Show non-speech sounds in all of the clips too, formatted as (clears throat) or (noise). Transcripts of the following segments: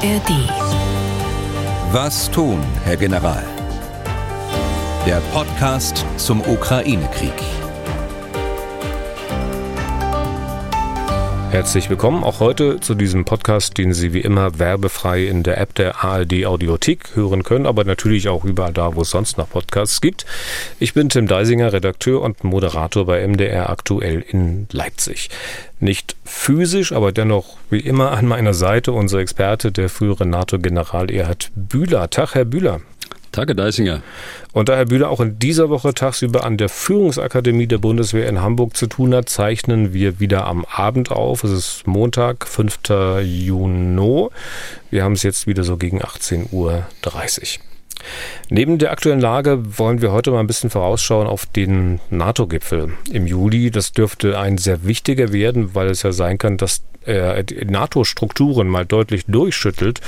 ARD. Was tun, Herr General? Der Podcast zum Ukraine-Krieg. Herzlich willkommen auch heute zu diesem Podcast, den Sie wie immer werbefrei in der App der ARD Audiothek hören können, aber natürlich auch überall da, wo es sonst noch Podcasts gibt. Ich bin Tim Deisinger, Redakteur und Moderator bei MDR aktuell in Leipzig. Nicht physisch, aber dennoch wie immer an meiner Seite unser Experte, der frühere NATO-General Erhard Bühler. Tag, Herr Bühler. Tage Deisinger. Und da Herr Bühler auch in dieser Woche tagsüber an der Führungsakademie der Bundeswehr in Hamburg zu tun hat, zeichnen wir wieder am Abend auf. Es ist Montag, 5. Juni. Wir haben es jetzt wieder so gegen 18.30 Uhr. Neben der aktuellen Lage wollen wir heute mal ein bisschen vorausschauen auf den NATO-Gipfel im Juli. Das dürfte ein sehr wichtiger werden, weil es ja sein kann, dass er NATO-Strukturen mal deutlich durchschüttelt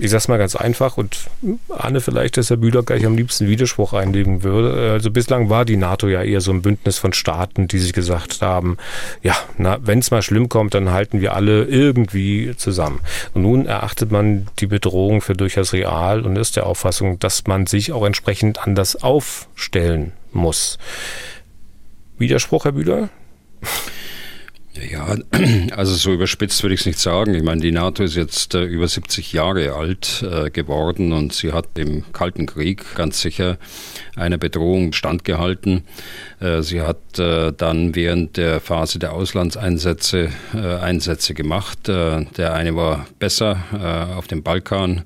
ich sag's mal ganz einfach und Anne vielleicht, dass Herr Bühler gleich am liebsten Widerspruch einlegen würde. Also bislang war die NATO ja eher so ein Bündnis von Staaten, die sich gesagt haben, ja, na, wenn es mal schlimm kommt, dann halten wir alle irgendwie zusammen. Und nun erachtet man die Bedrohung für durchaus real und ist der Auffassung, dass man sich auch entsprechend anders aufstellen muss. Widerspruch, Herr Bühler? Ja, (clears throat) also so überspitzt würde ich es nicht sagen. Ich meine, die NATO ist jetzt äh, über 70 Jahre alt äh, geworden und sie hat im Kalten Krieg ganz sicher einer Bedrohung standgehalten. Äh, sie hat äh, dann während der Phase der Auslandseinsätze äh, Einsätze gemacht. Äh, der eine war besser auf dem Balkan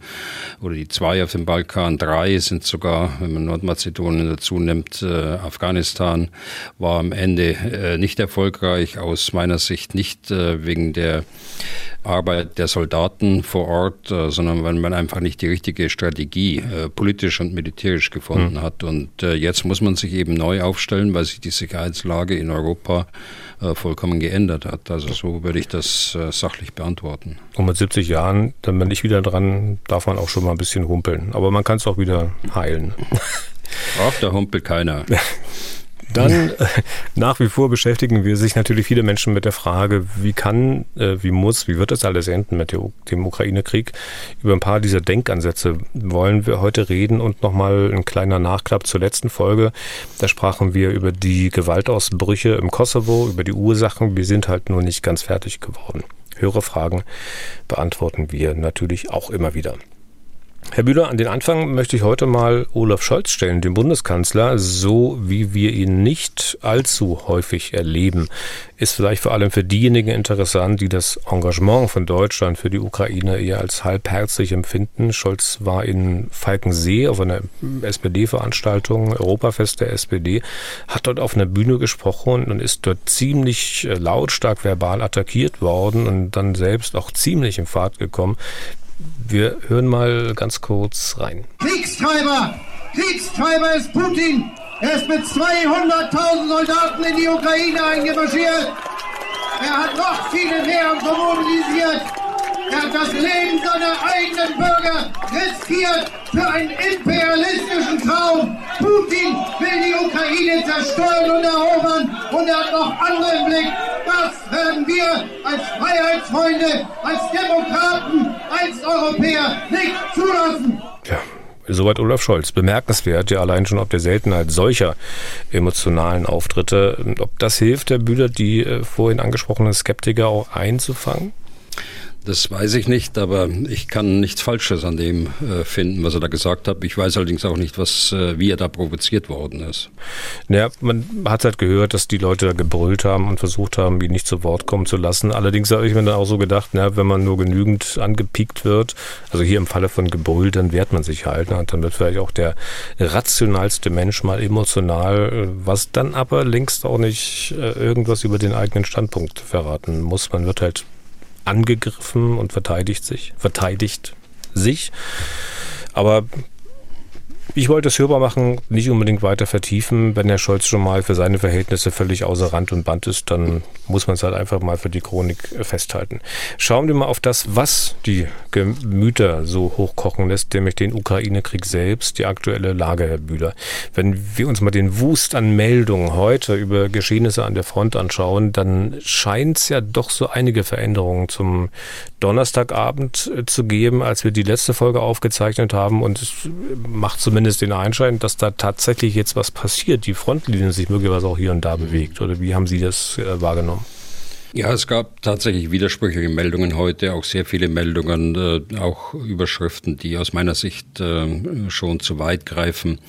oder die zwei auf dem Balkan. Drei sind sogar, wenn man Nordmazedonien dazu nimmt, Afghanistan war am Ende nicht erfolgreich aus meiner Sicht nicht wegen der Arbeit der Soldaten vor Ort, äh, sondern weil man einfach nicht die richtige Strategie äh, politisch und militärisch gefunden mhm. hat. Und äh, jetzt muss man sich eben neu aufstellen, weil sich die Sicherheitslage in Europa äh, vollkommen geändert hat. Also so würde ich das äh, sachlich beantworten. Und mit 70 Jahren, dann bin ich wieder dran, darf man auch schon mal ein bisschen humpeln. Aber man kann es auch wieder heilen. Ach, da humpelt keiner. (laughs) Dann äh, nach wie vor beschäftigen wir sich natürlich viele Menschen mit der Frage, wie kann, äh, wie muss, wie wird das alles enden mit dem Ukraine-Krieg? Über ein paar dieser Denkansätze wollen wir heute reden und nochmal ein kleiner Nachklapp zur letzten Folge. Da sprachen wir über die Gewaltausbrüche im Kosovo, über die Ursachen. Wir sind halt nur nicht ganz fertig geworden. Höhere Fragen beantworten wir natürlich auch immer wieder. Herr Bühler, an den Anfang möchte ich heute mal Olaf Scholz stellen, den Bundeskanzler, so wie wir ihn nicht allzu häufig erleben. Ist vielleicht vor allem für diejenigen interessant, die das Engagement von Deutschland für die Ukraine eher als halbherzig empfinden. Scholz war in Falkensee auf einer SPD-Veranstaltung, Europafest der SPD, hat dort auf einer Bühne gesprochen und ist dort ziemlich lautstark verbal attackiert worden und dann selbst auch ziemlich in Fahrt gekommen. Wir hören mal ganz kurz rein. Kriegstreiber! Kriegstreiber ist Putin! Er ist mit 200.000 Soldaten in die Ukraine eingemarschiert! Er hat noch viele mehr mobilisiert! Er hat das Leben seiner eigenen Bürger riskiert für einen imperialistischen Traum. Putin will die Ukraine zerstören und erobern und er hat noch andere im Blick. Das werden wir als Freiheitsfreunde, als Demokraten, als Europäer nicht zulassen. Ja. Soweit Olaf Scholz. Bemerkenswert, ja allein schon ob der Seltenheit solcher emotionalen Auftritte. Ob das hilft, Herr Bühler, die äh, vorhin angesprochenen Skeptiker auch einzufangen? Das weiß ich nicht, aber ich kann nichts Falsches an dem äh, finden, was er da gesagt hat. Ich weiß allerdings auch nicht, was, äh, wie er da provoziert worden ist. Naja, man hat halt gehört, dass die Leute da gebrüllt haben und versucht haben, ihn nicht zu Wort kommen zu lassen. Allerdings habe ich mir dann auch so gedacht, na, wenn man nur genügend angepiekt wird, also hier im Falle von Gebrüll, dann wehrt man sich halt. Ne? Dann wird vielleicht auch der rationalste Mensch mal emotional, äh, was dann aber längst auch nicht irgendwas über den eigenen Standpunkt verraten muss. Man wird halt angegriffen und verteidigt sich, verteidigt sich. Aber Ich wollte es hörbar machen, nicht unbedingt weiter vertiefen. Wenn Herr Scholz schon mal für seine Verhältnisse völlig außer Rand und Band ist, dann muss man es halt einfach mal für die Chronik festhalten. Schauen wir mal auf das, was die Gemüter so hochkochen lässt, nämlich den Ukraine-Krieg selbst, die aktuelle Lage, Herr Bühler. Wenn wir uns mal den Wust an Meldungen heute über Geschehnisse an der Front anschauen, dann scheint es ja doch so einige Veränderungen zum Donnerstagabend äh, zu geben, als wir die letzte Folge aufgezeichnet haben. Und es macht zumindest den Einschein, dass da tatsächlich jetzt was passiert, die Frontlinie sich möglicherweise auch hier und da bewegt. Oder wie haben Sie das äh, wahrgenommen? Ja, es gab tatsächlich widersprüchliche Meldungen heute, auch sehr viele Meldungen, äh, auch Überschriften, die aus meiner Sicht äh, schon zu weit greifen.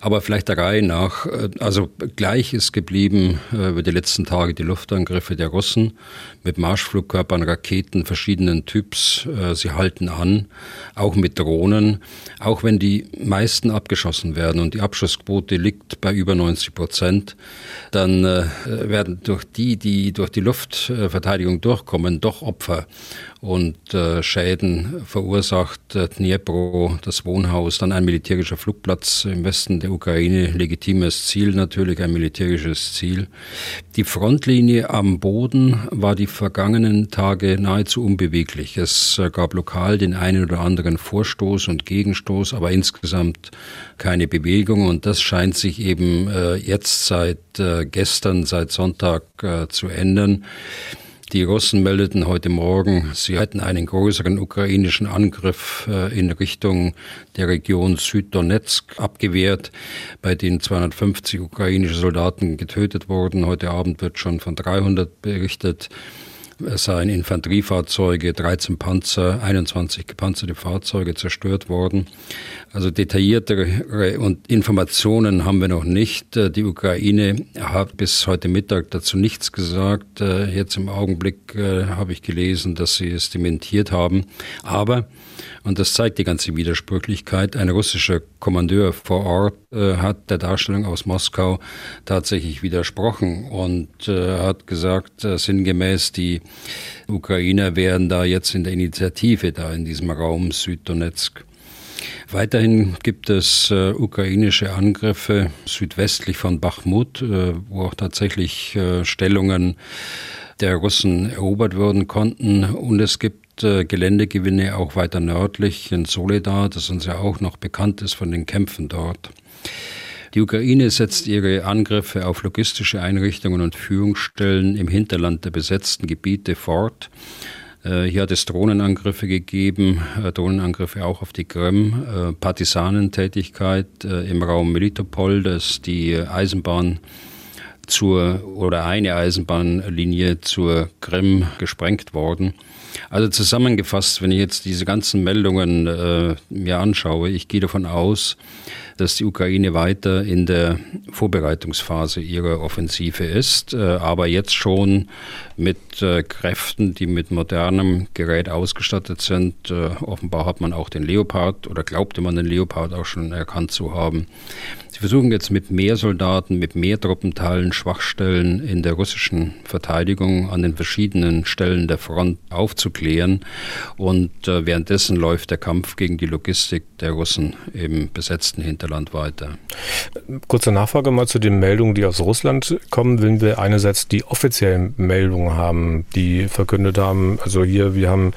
Aber vielleicht der Reihe nach. Äh, also gleich ist geblieben über die letzten Tage die Luftangriffe der Russen mit Marschflugkörpern, Raketen verschiedenen Typs. Sie halten an, auch mit Drohnen, auch wenn die meisten abgeschossen werden und die Abschussquote liegt bei über 90 Prozent, dann werden durch die, die durch die Luft Verteidigung durchkommen, doch Opfer und äh, Schäden verursacht. Äh, Dnipro, das Wohnhaus, dann ein militärischer Flugplatz im Westen der Ukraine, legitimes Ziel natürlich, ein militärisches Ziel. Die Frontlinie am Boden war die vergangenen Tage nahezu unbeweglich. Es äh, gab lokal den einen oder anderen Vorstoß und Gegenstoß, aber insgesamt keine Bewegung und das scheint sich eben äh, jetzt seit äh, gestern, seit Sonntag äh, zu ändern. Die Russen meldeten heute Morgen, sie hätten einen größeren ukrainischen Angriff äh, in Richtung der Region Süddonetsk abgewehrt, bei denen 250 ukrainische Soldaten getötet wurden. Heute Abend wird schon von 300 berichtet. Es seien Infanteriefahrzeuge, 13 Panzer, 21 gepanzerte Fahrzeuge zerstört worden. Also detailliertere Informationen haben wir noch nicht. Äh, die Ukraine hat bis heute Mittag dazu nichts gesagt. Äh, jetzt im Augenblick äh, habe ich gelesen, dass sie es dementiert haben. Aber und das zeigt die ganze Widersprüchlichkeit. Ein russischer Kommandeur vor Ort äh, hat der Darstellung aus Moskau tatsächlich widersprochen und äh, hat gesagt, äh, sinngemäß, die Ukrainer wären da jetzt in der Initiative da in diesem Raum Süddonetsk. Weiterhin gibt es äh, ukrainische Angriffe südwestlich von Bachmut, äh, wo auch tatsächlich äh, Stellungen der Russen erobert werden konnten. Und es gibt äh, Geländegewinne auch weiter nördlich in Soledar, das uns ja auch noch bekannt ist von den Kämpfen dort. Die Ukraine setzt ihre Angriffe auf logistische Einrichtungen und Führungsstellen im Hinterland der besetzten Gebiete fort. Äh, hier hat es Drohnenangriffe gegeben, äh, Drohnenangriffe auch auf die Krim, Partisanentätigkeit im Raum Melitopol, das die Eisenbahn zur oder eine Eisenbahnlinie zur Krim gesprengt worden. Also zusammengefasst, wenn ich jetzt diese ganzen Meldungen äh, mir anschaue, ich gehe davon aus, dass die Ukraine weiter in der Vorbereitungsphase ihrer Offensive ist, äh, aber jetzt schon mit äh, Kräften, die mit modernem Gerät ausgestattet sind. Äh, offenbar hat man auch den Leopard oder glaubte man den Leopard auch schon erkannt zu haben. Sie versuchen jetzt mit mehr Soldaten, mit mehr Truppenteilen Schwachstellen in der russischen Verteidigung an den verschiedenen Stellen der Front aufzuklären. Und äh, währenddessen läuft der Kampf gegen die Logistik der Russen im besetzten Hinterland weiter. Kurze Nachfrage mal zu den Meldungen, die aus Russland kommen. Wenn wir einerseits die offiziellen Meldungen haben, die verkündet haben, also hier, wir haben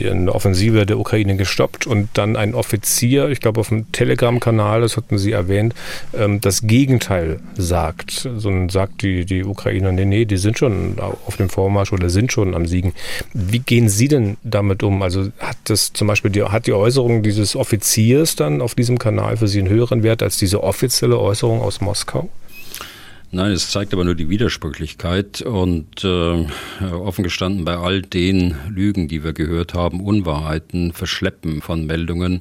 eine Offensive der Ukraine gestoppt und dann ein Offizier, ich glaube auf dem Telegram-Kanal, das hatten Sie erwähnt, ähm, das Gegenteil sagt. So sagt die, die Ukrainer, nee, nee, die sind schon auf dem Vormarsch oder sind schon am Siegen. Wie gehen Sie denn damit um? Also hat das zum Beispiel die, hat die Äußerung dieses Offiziers dann auf diesem Kanal für Sie einen höheren Wert als diese offizielle Äußerung aus Moskau? Nein, es zeigt aber nur die Widersprüchlichkeit und äh, offen gestanden bei all den Lügen, die wir gehört haben, Unwahrheiten, Verschleppen von Meldungen,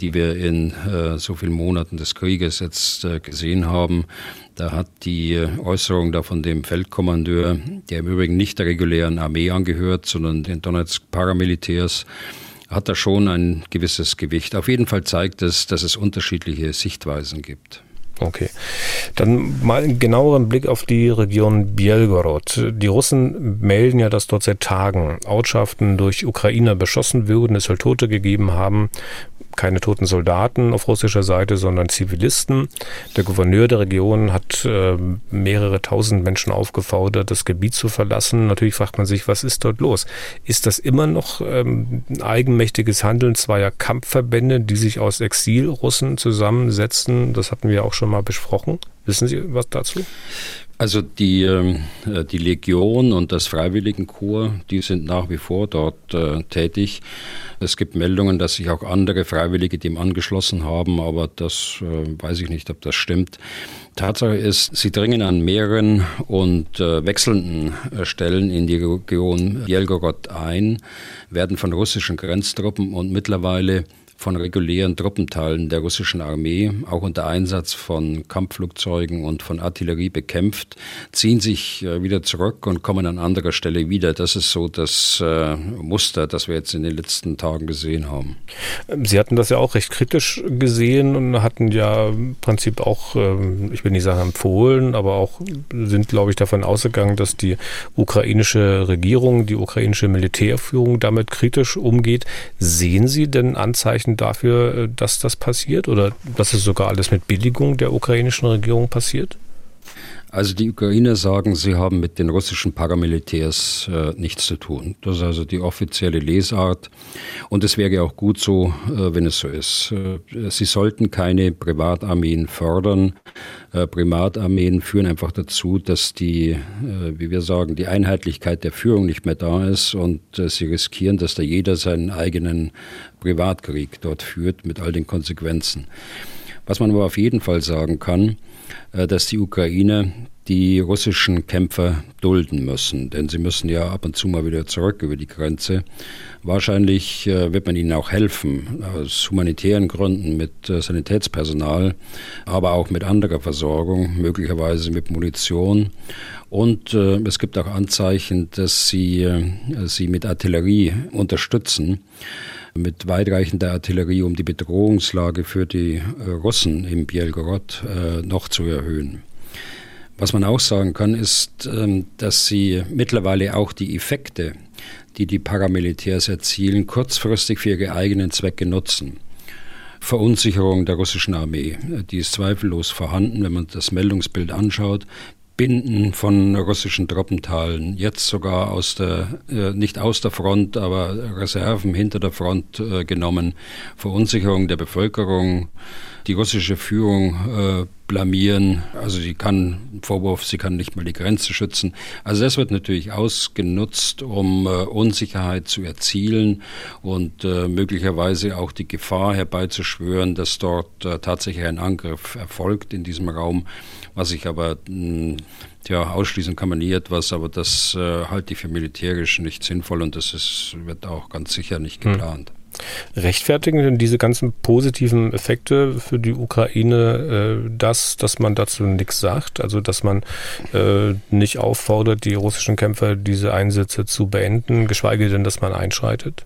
die wir in äh, so vielen Monaten des Krieges jetzt äh, gesehen haben. Da hat die Äußerung da von dem Feldkommandeur, der im Übrigen nicht der regulären Armee angehört, sondern den Donetsk Paramilitärs, hat da schon ein gewisses Gewicht. Auf jeden Fall zeigt es, dass es unterschiedliche Sichtweisen gibt. Okay. Dann mal einen genaueren Blick auf die Region Bielgorod. Die Russen melden ja, dass dort seit Tagen Ortschaften durch Ukrainer beschossen würden, es soll Tote gegeben haben keine toten Soldaten auf russischer Seite, sondern Zivilisten. Der Gouverneur der Region hat äh, mehrere tausend Menschen aufgefordert, das Gebiet zu verlassen. Natürlich fragt man sich, was ist dort los? Ist das immer noch ähm, eigenmächtiges Handeln zweier Kampfverbände, die sich aus Exilrussen zusammensetzen? Das hatten wir auch schon mal besprochen. Wissen Sie was dazu? Also die, ähm, äh, die Legion und das Freiwilligenkorps, die sind nach wie vor dort äh, tätig. Es gibt Meldungen, dass sich auch andere Freiwillige dem angeschlossen haben, aber das äh, weiß ich nicht, ob das stimmt. Tatsache ist, sie dringen an mehreren und äh, wechselnden äh, Stellen in die Region Jelgorod ein, werden von russischen Grenztruppen und mittlerweile von regulären Truppenteilen der russischen Armee, auch unter Einsatz von Kampfflugzeugen und von Artillerie bekämpft, ziehen sich äh, wieder zurück und kommen an anderer Stelle wieder. Das ist so das äh, Muster, das wir jetzt in den letzten Tagen gesehen haben. Ähm, Sie hatten das ja auch recht kritisch gesehen und hatten ja im Prinzip auch, ähm, ich will nicht sagen empfohlen, aber auch sind, glaube ich, davon ausgegangen, dass die ukrainische Regierung, die ukrainische Militärführung damit kritisch umgeht. Sehen Sie denn Anzeichen Anzeichen dafür, äh, dass das passiert oder dass es sogar alles mit Billigung der ukrainischen Regierung passiert? Also die Ukrainer sagen, sie haben mit den russischen Paramilitärs äh, nichts zu tun. Das ist also die offizielle Lesart. Und es wäre auch gut so, äh, wenn es so ist. Äh, sie sollten keine Privatarmeen fördern. Äh, Privatarmeen führen einfach dazu, dass die, äh, wie wir sagen, die Einheitlichkeit der Führung nicht mehr da ist und äh, sie riskieren, dass da jeder seinen eigenen Privatkrieg dort führt mit all den Konsequenzen. Was man aber auf jeden Fall sagen kann, dass die Ukraine die russischen Kämpfer dulden müssen, denn sie müssen ja ab und zu mal wieder zurück über die Grenze. Wahrscheinlich äh, wird man ihnen auch helfen, aus humanitären Gründen mit äh, Sanitätspersonal, aber auch mit anderer Versorgung, möglicherweise mit Munition. Und äh, es gibt auch Anzeichen, dass sie äh, sie mit Artillerie unterstützen mit weitreichender Artillerie, um die Bedrohungslage für die äh, Russen im Bielgorod äh, noch zu erhöhen. Was man auch sagen kann, ist, ähm, dass sie mittlerweile auch die Effekte, die die Paramilitärs erzielen, kurzfristig für ihre eigenen Zwecke nutzen. Verunsicherung der russischen Armee, die ist zweifellos vorhanden, wenn man das Meldungsbild anschaut. Binden von russischen Truppenteilen, jetzt sogar aus der, äh, nicht aus der Front, aber Reserven hinter der Front äh, genommen, Verunsicherung der Bevölkerung, die russische Führung äh, blamieren. Also sie kann, Vorwurf, sie kann nicht mal die Grenze schützen. Also das wird natürlich ausgenutzt, um äh, Unsicherheit zu erzielen und äh, möglicherweise auch die Gefahr herbeizuschwören, dass dort äh, tatsächlich ein Angriff erfolgt in diesem Raum was ich aber mh, hm, ja, ausschließen kann man nie etwas, aber das äh, halte ich für militärisch nicht sinnvoll und das ist, wird auch ganz sicher nicht hm. geplant. Hm. Rechtfertigen denn diese ganzen positiven Effekte für die Ukraine äh, das, dass man dazu nichts sagt? Also, dass man äh, nicht auffordert, die russischen Kämpfer diese Einsätze zu beenden, geschweige denn, dass man einschreitet?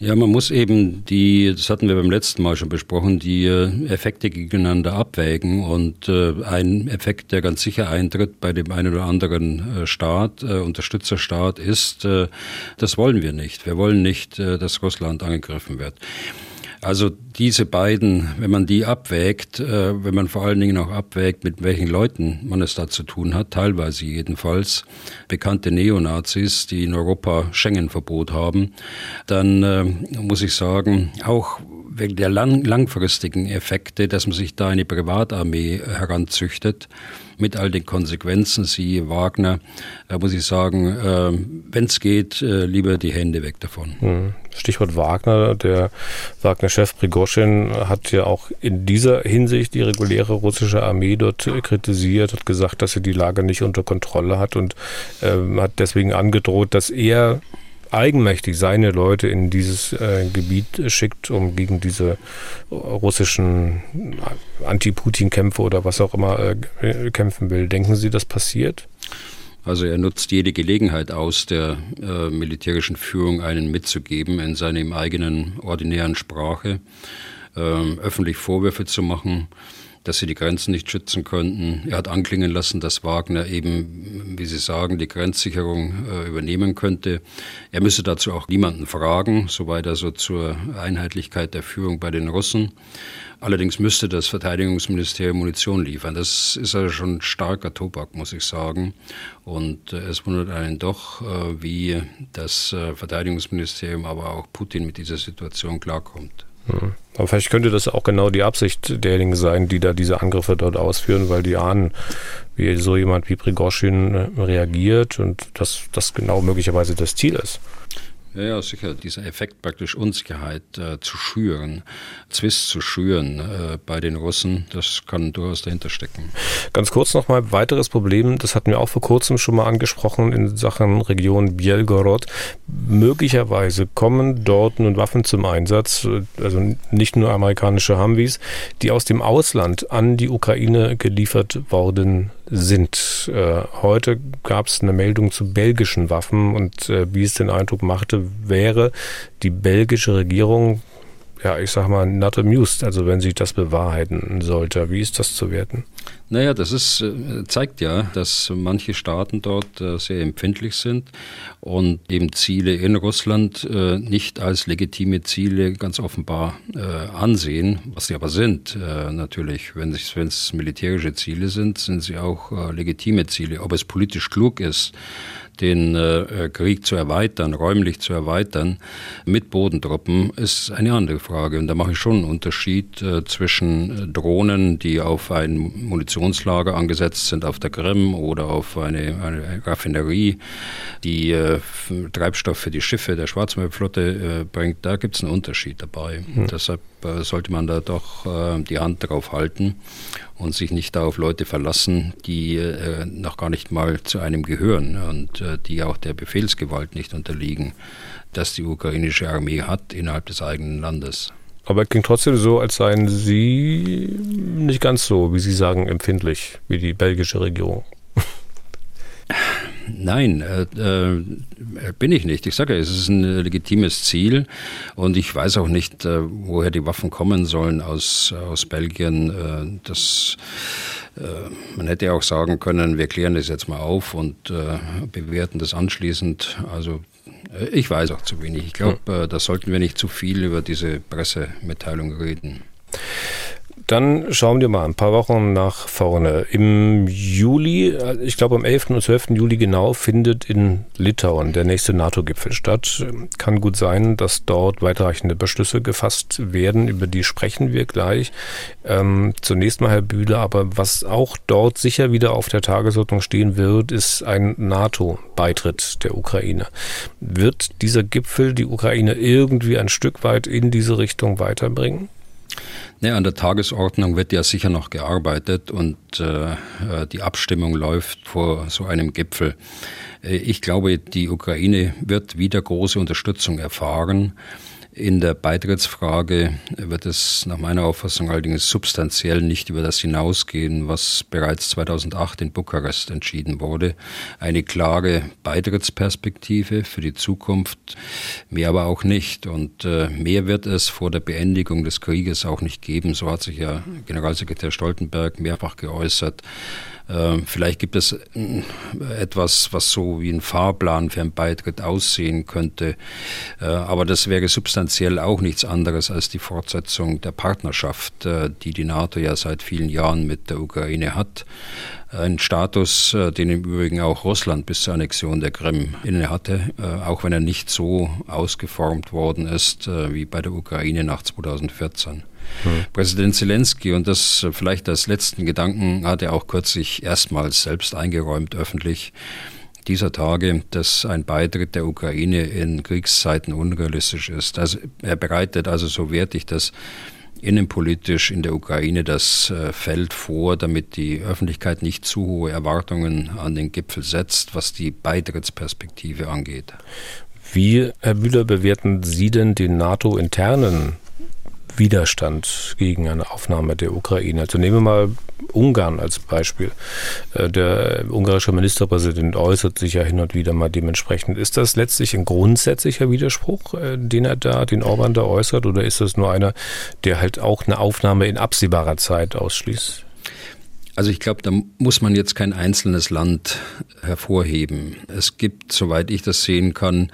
Ja, man muss eben die, das hatten wir beim letzten Mal schon besprochen, die äh, Effekte gegeneinander abwägen. Und äh, ein Effekt, der ganz sicher eintritt bei dem einen oder anderen äh, Staat, Unterstützerstaat, ist, das wollen wir nicht. Wir wollen nicht, dass Russland angegriffen wird. Also diese beiden, wenn man die abwägt, äh, wenn man vor allen Dingen auch abwägt, mit welchen Leuten man es da zu tun hat, teilweise jedenfalls, bekannte Neonazis, die in Europa Schengen-Verbot haben, dann äh, muss ich sagen, auch wegen der lang langfristigen Effekte, dass man sich da eine Privatarmee heranzüchtet, mit all den Konsequenzen, sie Wagner, da muss ich sagen, äh, wenn es geht, äh, lieber die Hände weg davon. Hm. Stichwort Wagner, der Wagner-Chef Prigozhin hat ja auch in dieser Hinsicht die reguläre russische Armee dort kritisiert, hat gesagt, dass sie die Lage nicht unter Kontrolle hat und äh, hat deswegen angedroht, dass er eigenmächtig seine Leute in dieses äh, Gebiet schickt, um gegen diese russischen Anti-Putin-Kämpfe oder was auch immer äh, kämpfen will. Denken Sie, das passiert? Also er nutzt jede Gelegenheit aus, der äh, militärischen Führung einen mitzugeben in seiner eigenen ordinären Sprache, äh, öffentlich Vorwürfe zu machen dass sie die Grenzen nicht schützen könnten. Er hat anklingen lassen, dass Wagner eben, wie Sie sagen, die Grenzsicherung äh, übernehmen könnte. Er müsse dazu auch niemanden fragen, soweit er so zur Einheitlichkeit der Führung bei den Russen. Allerdings müsste das Verteidigungsministerium Munition liefern. Das ist also schon starker Tobak, muss ich sagen. Und äh, es wundert einen doch, äh, wie das äh, Verteidigungsministerium, aber auch Putin mit dieser Situation klarkommt. Hm. Aber vielleicht könnte das auch genau die Absicht derjenigen sein, die da diese Angriffe dort ausführen, weil die ahnen, wie so jemand wie Prigozhin reagiert und dass das genau möglicherweise das Ziel ist. Ja, ja, sicher. Dieser Effekt praktisch Unsicherheit äh, zu schüren, Zwist zu schüren äh, bei den Russen, das kann durchaus dahinter stecken. Ganz kurz nochmal, weiteres Problem, das hatten wir auch vor kurzem schon mal angesprochen in Sachen Region Bielgorod. Möglicherweise kommen dort nun Waffen zum Einsatz, also nicht nur amerikanische Humvees, die aus dem Ausland an die Ukraine geliefert worden sind. Äh, heute gab es eine Meldung zu belgischen Waffen und äh, wie es den Eindruck machte, wäre die belgische Regierung, ja, ich sag mal, not amused, also wenn sich das bewahrheiten sollte. Wie ist das zu werten? Naja, das ist, äh, zeigt ja, dass manche Staaten dort äh, sehr empfindlich sind und eben Ziele in Russland äh, nicht als legitime Ziele ganz offenbar ansehen, was sie aber sind. Natürlich, wenn es militärische Ziele sind, sind sie auch legitime Ziele. Ob es politisch klug ist, den äh, Krieg zu erweitern, räumlich zu erweitern mit Bodentruppen, ist eine andere Frage. Und da mache ich schon einen Unterschied äh, zwischen Drohnen, die auf ein Munitionslager angesetzt sind auf der Krim oder auf eine, eine Raffinerie, die äh, Treibstoff für die Schiffe der Schwarzmeerflotte äh, bringt. Da gibt es einen Unterschied dabei. Mhm. Deshalb äh, sollte man da doch äh, die Hand drauf halten und sich nicht auf Leute verlassen, die äh, noch gar nicht mal zu einem gehören und äh, die auch der Befehlsgewalt nicht unterliegen, dass die ukrainische Armee hat innerhalb des eigenen Landes. Aber es klingt trotzdem so, als seien Sie nicht ganz so, wie Sie sagen, empfindlich wie die belgische Regierung. (laughs) Nein, äh, äh, bin ich nicht. Ich sage, es ist ein legitimes Ziel und ich weiß auch nicht, äh, woher die Waffen kommen sollen aus, aus Belgien. Äh, das, äh, man hätte auch sagen können, wir klären das jetzt mal auf und äh, bewerten das anschließend. Also ich weiß auch zu wenig. Ich glaube, da sollten wir nicht zu viel über diese Pressemitteilung reden. Dann schauen wir mal ein paar Wochen nach vorne. Im Juli, ich glaube am 11. und 12. Juli genau, findet in Litauen der nächste NATO-Gipfel statt. Kann gut sein, dass dort weitreichende Beschlüsse gefasst werden. Über die sprechen wir gleich. Ähm, zunächst mal, Herr Bühler, aber was auch dort sicher wieder auf der Tagesordnung stehen wird, ist ein NATO-Beitritt der Ukraine. Wird dieser Gipfel die Ukraine irgendwie ein Stück weit in diese Richtung weiterbringen? Ne, an der Tagesordnung wird ja sicher noch gearbeitet und äh, äh, die Abstimmung läuft vor so einem Gipfel. Äh, ich glaube, die Ukraine wird wieder große Unterstützung erfahren. In der Beitrittsfrage wird es nach meiner Auffassung allerdings substanziell nicht über das hinausgehen, was bereits 2008 in Bukarest entschieden wurde. Eine klare Beitrittsperspektive für die Zukunft, mehr aber auch nicht. Und äh, mehr wird es vor der Beendigung des Krieges auch nicht geben. So hat sich ja Generalsekretär Stoltenberg mehrfach geäußert. Ähm, vielleicht gibt es äh, etwas, was so wie ein Fahrplan für einen Beitritt aussehen könnte. Äh, aber das wäre substanziell auch nichts anderes als die Fortsetzung der Partnerschaft, äh, die die NATO ja seit vielen Jahren mit der Ukraine hat. Ein Status, den im Übrigen auch Russland bis zur Annexion der Krim inne hatte, auch wenn er nicht so ausgeformt worden ist wie bei der Ukraine nach 2014. Hm. Präsident Zelensky, und das vielleicht als letzten Gedanken, hat er auch kürzlich erstmals selbst eingeräumt öffentlich, dieser Tage, dass ein Beitritt der Ukraine in Kriegszeiten unrealistisch ist. Also er bereitet also, so werte ich das, innenpolitisch in der Ukraine das äh, Feld vor, damit die Öffentlichkeit nicht zu hohe Erwartungen an den Gipfel setzt, was die Beitrittsperspektive angeht. Wie, Herr Bühler, bewerten Sie denn den NATO-internen Widerstand gegen eine Aufnahme der Ukraine. Also nehmen wir mal Ungarn als Beispiel. Äh, der ungarische Ministerpräsident äußert sich ja hin und wieder mal dementsprechend. Ist das letztlich ein grundsätzlicher Widerspruch, äh, den er da, den Orban da äußert, oder ist das nur einer, der halt auch eine Aufnahme in absehbarer Zeit ausschließt? Also ich glaube, da muss man jetzt kein einzelnes Land hervorheben. Es gibt, soweit ich das sehen kann,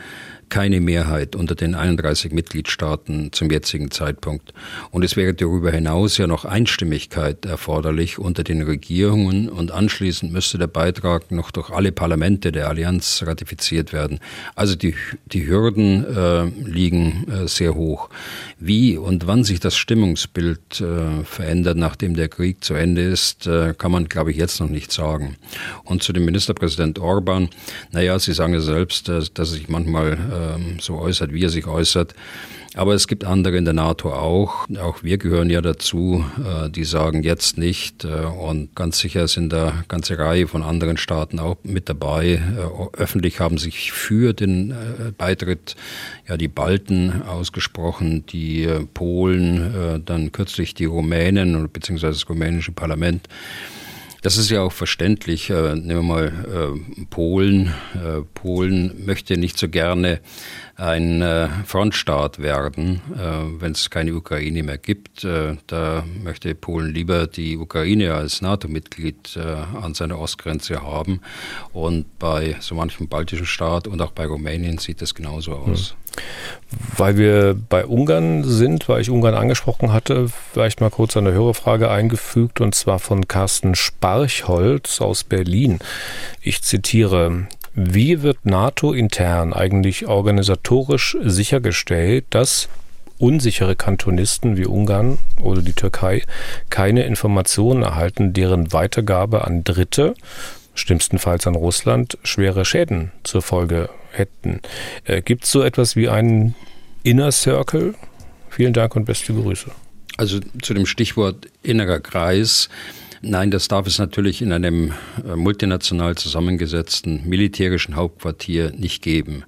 keine Mehrheit unter den 31 Mitgliedstaaten zum jetzigen Zeitpunkt. Und es wäre darüber hinaus ja noch Einstimmigkeit erforderlich unter den Regierungen und anschließend müsste der Beitrag noch durch alle Parlamente der Allianz ratifiziert werden. Also die, die Hürden äh, liegen äh, sehr hoch. Wie und wann sich das Stimmungsbild äh, verändert, nachdem der Krieg zu Ende ist, äh, kann man, glaube ich, jetzt noch nicht sagen. Und zu dem Ministerpräsident Orban, naja, Sie sagen ja selbst, dass, dass er sich manchmal äh, so äußert, wie er sich äußert. Aber es gibt andere in der NATO auch. Auch wir gehören ja dazu, äh, die sagen jetzt nicht. Äh, und ganz sicher sind da ganze Reihe von anderen Staaten auch mit dabei. Äh, öffentlich haben sich für den Beitritt ja die Balten ausgesprochen, die Polen, dann kürzlich die Rumänen beziehungsweise das rumänische Parlament. Das ist ja auch verständlich. Äh, nehmen wir mal äh, Polen. Äh, Polen möchte nicht so gerne ein äh, Frontstaat werden, äh, wenn es keine Ukraine mehr gibt. Äh, da möchte Polen lieber die Ukraine als NATO-Mitglied an seiner Ostgrenze haben. Und bei so manchem baltischen Staat und auch bei Rumänien sieht das genauso aus. Hm. Weil wir bei Ungarn sind, weil ich Ungarn angesprochen hatte, vielleicht mal kurz eine Hörerfrage eingefügt und zwar von Carsten Sparchholz aus Berlin. Ich zitiere, wie wird NATO intern eigentlich organisatorisch sichergestellt, dass unsichere Kantonisten wie Ungarn oder die Türkei keine Informationen erhalten, deren Weitergabe an Dritte, schlimmstenfalls an Russland, schwere Schäden zur Folge hätten. Äh, Gibt es so etwas wie einen Inner Circle? Vielen Dank und beste Grüße. Also zu dem Stichwort innerer Kreis. Nein, das darf es natürlich in einem äh, multinational zusammengesetzten militärischen Hauptquartier nicht geben.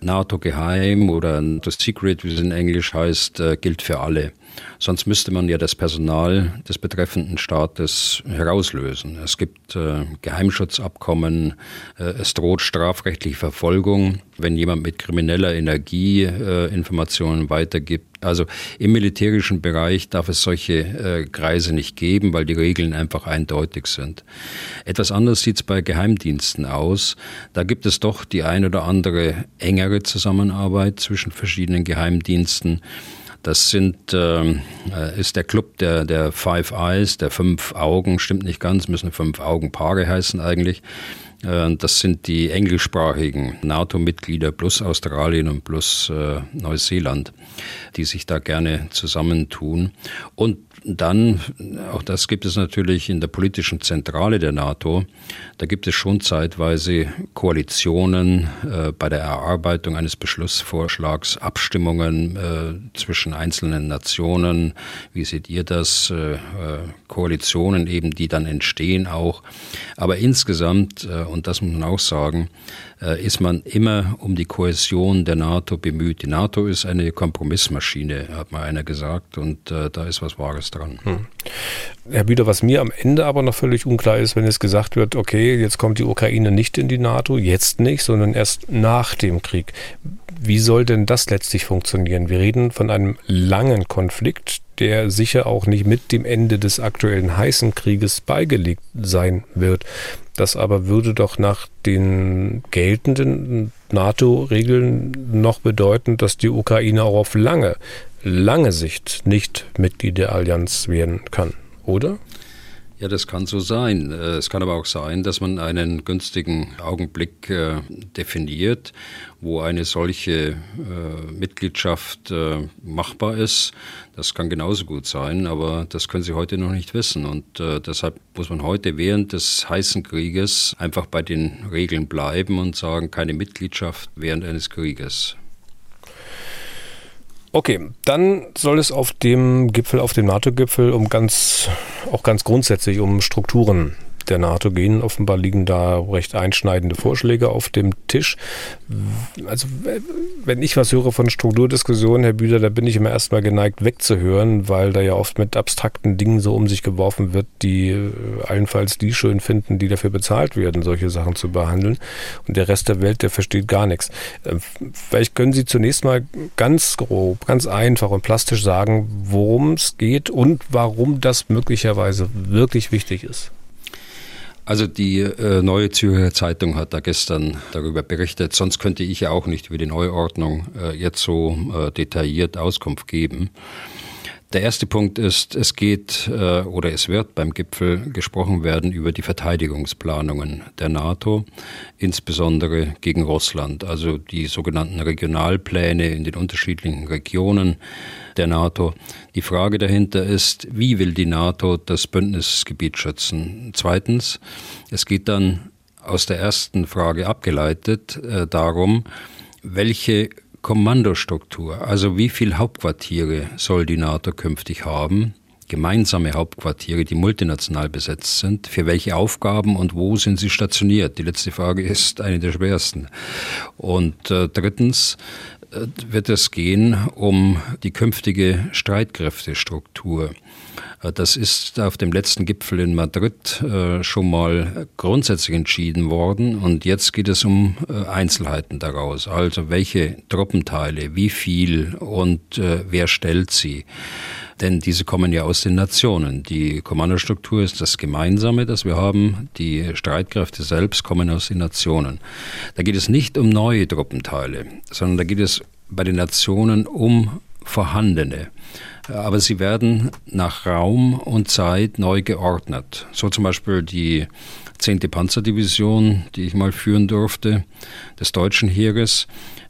NATO geheim oder das Secret, wie es in Englisch heißt, äh, gilt für alle. Sonst müsste man ja das Personal des betreffenden Staates herauslösen. Es gibt äh, Geheimschutzabkommen, äh, es droht strafrechtliche Verfolgung, wenn jemand mit krimineller Energie äh, Informationen weitergibt. Also im militärischen Bereich darf es solche äh, Kreise nicht geben, weil die Regeln einfach eindeutig sind. Etwas anders sieht es bei Geheimdiensten aus. Da gibt es doch die ein oder andere engere Zusammenarbeit zwischen verschiedenen Geheimdiensten. Das sind, ähm, äh, ist der Club der, der Five Eyes, der fünf Augen, stimmt nicht ganz, müssen fünf Augenpaare heißen eigentlich. Äh, das sind die englischsprachigen NATO-Mitglieder plus Australien und plus äh, Neuseeland, die sich da gerne zusammentun. Und dann, auch das gibt es natürlich in der politischen Zentrale der NATO, da gibt es schon zeitweise Koalitionen äh, bei der Erarbeitung eines Beschlussvorschlags, Abstimmungen äh, zwischen einzelnen Nationen. Wie seht ihr das? Äh, äh Koalitionen eben, die dann entstehen auch. Aber insgesamt, äh, und das muss man auch sagen, ist man immer um die Kohäsion der NATO bemüht. Die NATO ist eine Kompromissmaschine, hat mal einer gesagt, und äh, da ist was Wahres dran. Hm. Herr Büder, was mir am Ende aber noch völlig unklar ist, wenn es gesagt wird, okay, jetzt kommt die Ukraine nicht in die NATO, jetzt nicht, sondern erst nach dem Krieg. Wie soll denn das letztlich funktionieren? Wir reden von einem langen Konflikt, der sicher auch nicht mit dem Ende des aktuellen heißen Krieges beigelegt sein wird. Das aber würde doch nach den geltenden NATO-Regeln noch bedeuten, dass die Ukraine auch auf lange, lange Sicht nicht Mitglied der Allianz werden kann, oder? Ja, das kann so sein. Äh, es kann aber auch sein, dass man einen günstigen Augenblick äh, definiert, wo eine solche äh, Mitgliedschaft äh, machbar ist. Das kann genauso gut sein, aber das können Sie heute noch nicht wissen. Und äh, deshalb muss man heute während des heißen Krieges einfach bei den Regeln bleiben und sagen, keine Mitgliedschaft während eines Krieges. Okay, dann soll es auf dem Gipfel, auf dem NATO-Gipfel um ganz, auch ganz grundsätzlich um Strukturen der NATO gehen. Offenbar liegen da recht einschneidende Vorschläge auf dem Tisch. Also wenn ich was höre von Strukturdiskussionen, Herr Bühler, da bin ich immer erstmal geneigt wegzuhören, weil da ja oft mit abstrakten Dingen so um sich geworfen wird, die äh, allenfalls die schön finden, die dafür bezahlt werden, solche Sachen zu behandeln. Und der Rest der Welt, der versteht gar nichts. Ähm, vielleicht können Sie zunächst mal ganz grob, ganz einfach und plastisch sagen, worum es geht und warum das möglicherweise wirklich wichtig ist. Also die äh, Neue Zürcher Zeitung hat da gestern darüber berichtet, sonst könnte ich ja auch nicht über die Neuordnung äh, jetzt so äh, detailliert Auskunft geben. Der erste Punkt ist, es geht äh, oder es wird beim Gipfel gesprochen werden über die Verteidigungsplanungen der NATO, insbesondere gegen Russland, also die sogenannten Regionalpläne in den unterschiedlichen Regionen der NATO. Die Frage dahinter ist, wie will die NATO das Bündnisgebiet schützen? Zweitens, es geht dann aus der ersten Frage abgeleitet äh, darum, welche Kommandostruktur, also wie viele Hauptquartiere soll die NATO künftig haben, gemeinsame Hauptquartiere, die multinational besetzt sind, für welche Aufgaben und wo sind sie stationiert? Die letzte Frage ist eine der schwersten. Und äh, drittens äh, wird es gehen um die künftige Streitkräftestruktur. Äh, das ist auf dem letzten Gipfel in Madrid äh, schon mal grundsätzlich entschieden worden und jetzt geht es um äh, Einzelheiten daraus. Also welche Truppenteile, wie viel und wer stellt sie. Denn diese kommen ja aus den Nationen. Die Kommandostruktur ist das Gemeinsame, das wir haben. Die Streitkräfte selbst kommen aus den Nationen. Da geht es nicht um neue Truppenteile, sondern da geht es bei den Nationen um vorhandene aber sie werden nach Raum und Zeit neu geordnet. So zum Beispiel die 10. Panzerdivision, die ich mal führen durfte, des deutschen Heeres.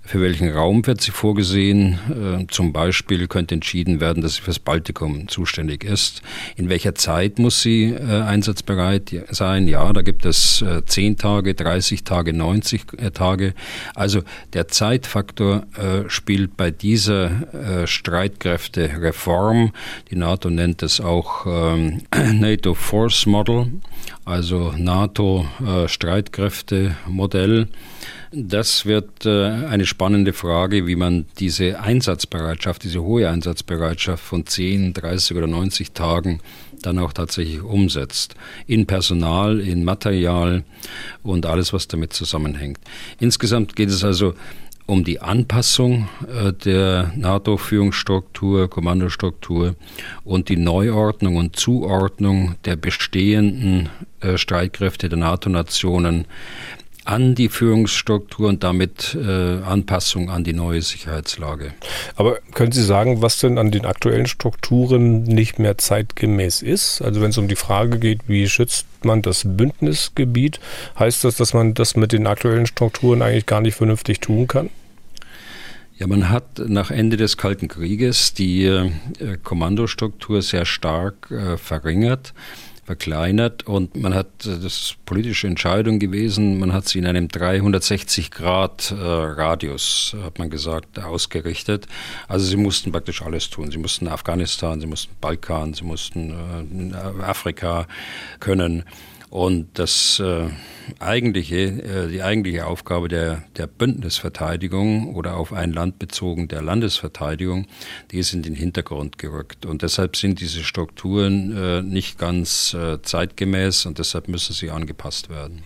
Für welchen Raum wird sie vorgesehen? Äh, zum Beispiel könnte entschieden werden, dass sie fürs Baltikum zuständig ist. In welcher Zeit muss sie äh, einsatzbereit sein? Ja, da gibt es äh, 10 Tage, 30 Tage, 90 äh, Tage. Also der Zeitfaktor äh, spielt bei dieser äh, Streitkräftereform, die NATO nennt es auch ähm, (clears throat) NATO Force Model, also NATO Streitkräftemodell, das wird äh, eine spannende Frage, wie man diese Einsatzbereitschaft, diese hohe Einsatzbereitschaft von 10, 30 oder 90 Tagen dann auch tatsächlich umsetzt. In Personal, in Material und alles, was damit zusammenhängt. Insgesamt geht es also um die Anpassung äh, der NATO-Führungsstruktur, Kommandostruktur und die Neuordnung und Zuordnung der bestehenden äh, Streitkräfte der NATO-Nationen an die Führungsstruktur und damit äh, Anpassung an die neue Sicherheitslage. Aber können Sie sagen, was denn an den aktuellen Strukturen nicht mehr zeitgemäß ist? Also wenn es um die Frage geht, wie schützt man das Bündnisgebiet, heißt das, dass man das mit den aktuellen Strukturen eigentlich gar nicht vernünftig tun kann? Ja, man hat nach Ende des Kalten Krieges die äh, Kommandostruktur sehr stark äh, verringert verkleinert und man hat, das ist politische Entscheidung gewesen, man hat sie in einem 360 Grad äh, Radius, hat man gesagt, ausgerichtet. Also sie mussten praktisch alles tun. Sie mussten Afghanistan, sie mussten Balkan, sie mussten äh, Afrika können. Und das äh, eigentliche, äh, die eigentliche Aufgabe der, der Bündnisverteidigung oder auf ein Land bezogen der Landesverteidigung, die ist in den Hintergrund gerückt. Und deshalb sind diese Strukturen äh, nicht ganz äh, zeitgemäß und deshalb müssen sie angepasst werden.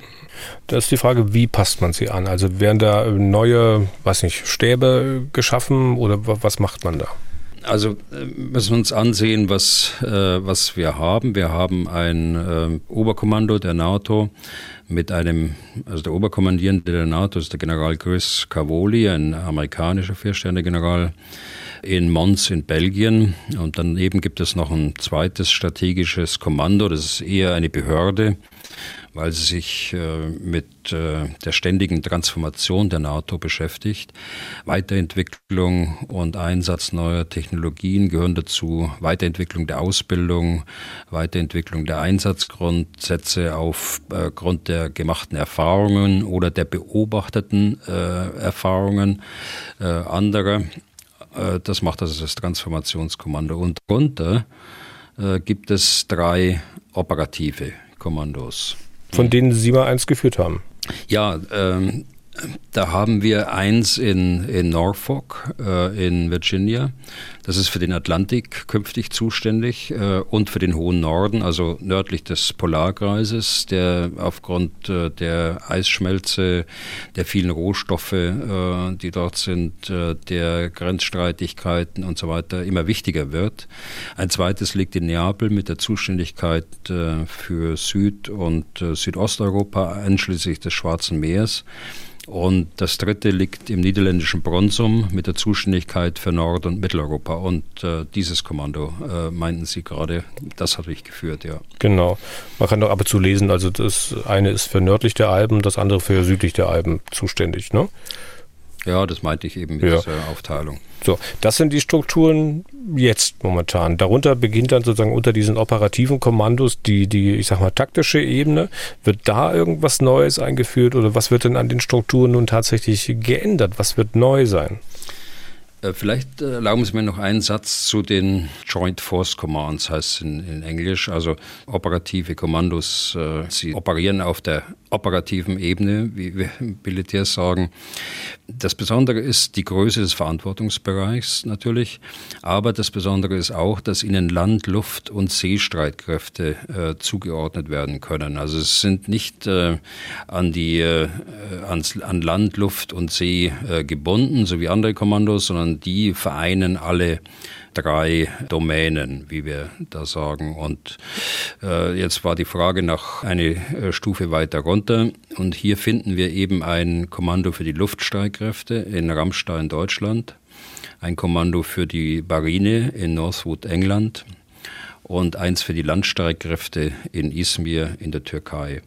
Da ist die Frage, wie passt man sie an? Also werden da neue, weiß nicht, Stäbe geschaffen oder was macht man da? Also äh, müssen wir uns ansehen, was, äh, was wir haben. Wir haben ein äh, Oberkommando der NATO mit einem, also der Oberkommandierende der NATO ist der General Chris Cavoli, ein amerikanischer Viersterne-General in Mons in Belgien. Und daneben gibt es noch ein zweites strategisches Kommando, das ist eher eine Behörde weil sie sich äh, mit äh, der ständigen Transformation der NATO beschäftigt. Weiterentwicklung und Einsatz neuer Technologien gehören dazu, Weiterentwicklung der Ausbildung, Weiterentwicklung der Einsatzgrundsätze aufgrund äh, der gemachten Erfahrungen oder der beobachteten Erfahrungen anderer. Das macht also das Transformationskommando. Und darunter gibt es drei operative Kommandos. Von denen Sie mal eins geführt haben. Ja, ähm, da haben wir eins in, in Norfolk äh, in Virginia. Das ist für den Atlantik künftig zuständig äh, und für den hohen Norden, also nördlich des Polarkreises, der aufgrund äh, der Eisschmelze, der vielen Rohstoffe, äh, die dort sind, äh, der Grenzstreitigkeiten und so weiter immer wichtiger wird. Ein zweites liegt in Neapel mit der Zuständigkeit äh, für Süd- und Südosteuropa, einschließlich des Schwarzen Meeres. Und das dritte liegt im niederländischen Bronsum mit der Zuständigkeit für Nord- und Mitteleuropa. Und äh, dieses Kommando, äh, meinten Sie gerade, das habe ich geführt, ja. Genau. Man kann doch ab und zu lesen, also das eine ist für nördlich der Alpen, das andere für südlich der Alpen zuständig, ne? Ja, das meinte ich eben mit ja. dieser Aufteilung. So, das sind die Strukturen jetzt momentan. Darunter beginnt dann sozusagen unter diesen operativen Kommandos die, die, ich sag mal, taktische Ebene. Wird da irgendwas Neues eingeführt oder was wird denn an den Strukturen nun tatsächlich geändert? Was wird neu sein? Äh, vielleicht äh, erlauben Sie mir noch einen Satz zu den Joint Force Commands, heißt es in, in Englisch, also operative Kommandos. Äh, sie operieren auf der operativen Ebene, wie wir Militärs sagen. Das Besondere ist die Größe des Verantwortungsbereichs natürlich, aber das Besondere ist auch, dass ihnen Land-, Luft- und Seestreitkräfte äh, zugeordnet werden können. Also es sind nicht äh, an, die, äh, ans, an Land, Luft und See gebunden, so wie andere Kommandos, sondern die vereinen alle drei Domänen, wie wir da sagen. Und äh, jetzt war die Frage nach eine äh, Stufe weiter runter. Und hier finden wir eben ein Kommando für die Luftstreitkräfte in Rammstein, Deutschland, ein Kommando für die Marine in Northwood, England und eins für die Landstreitkräfte in Izmir in der Türkei.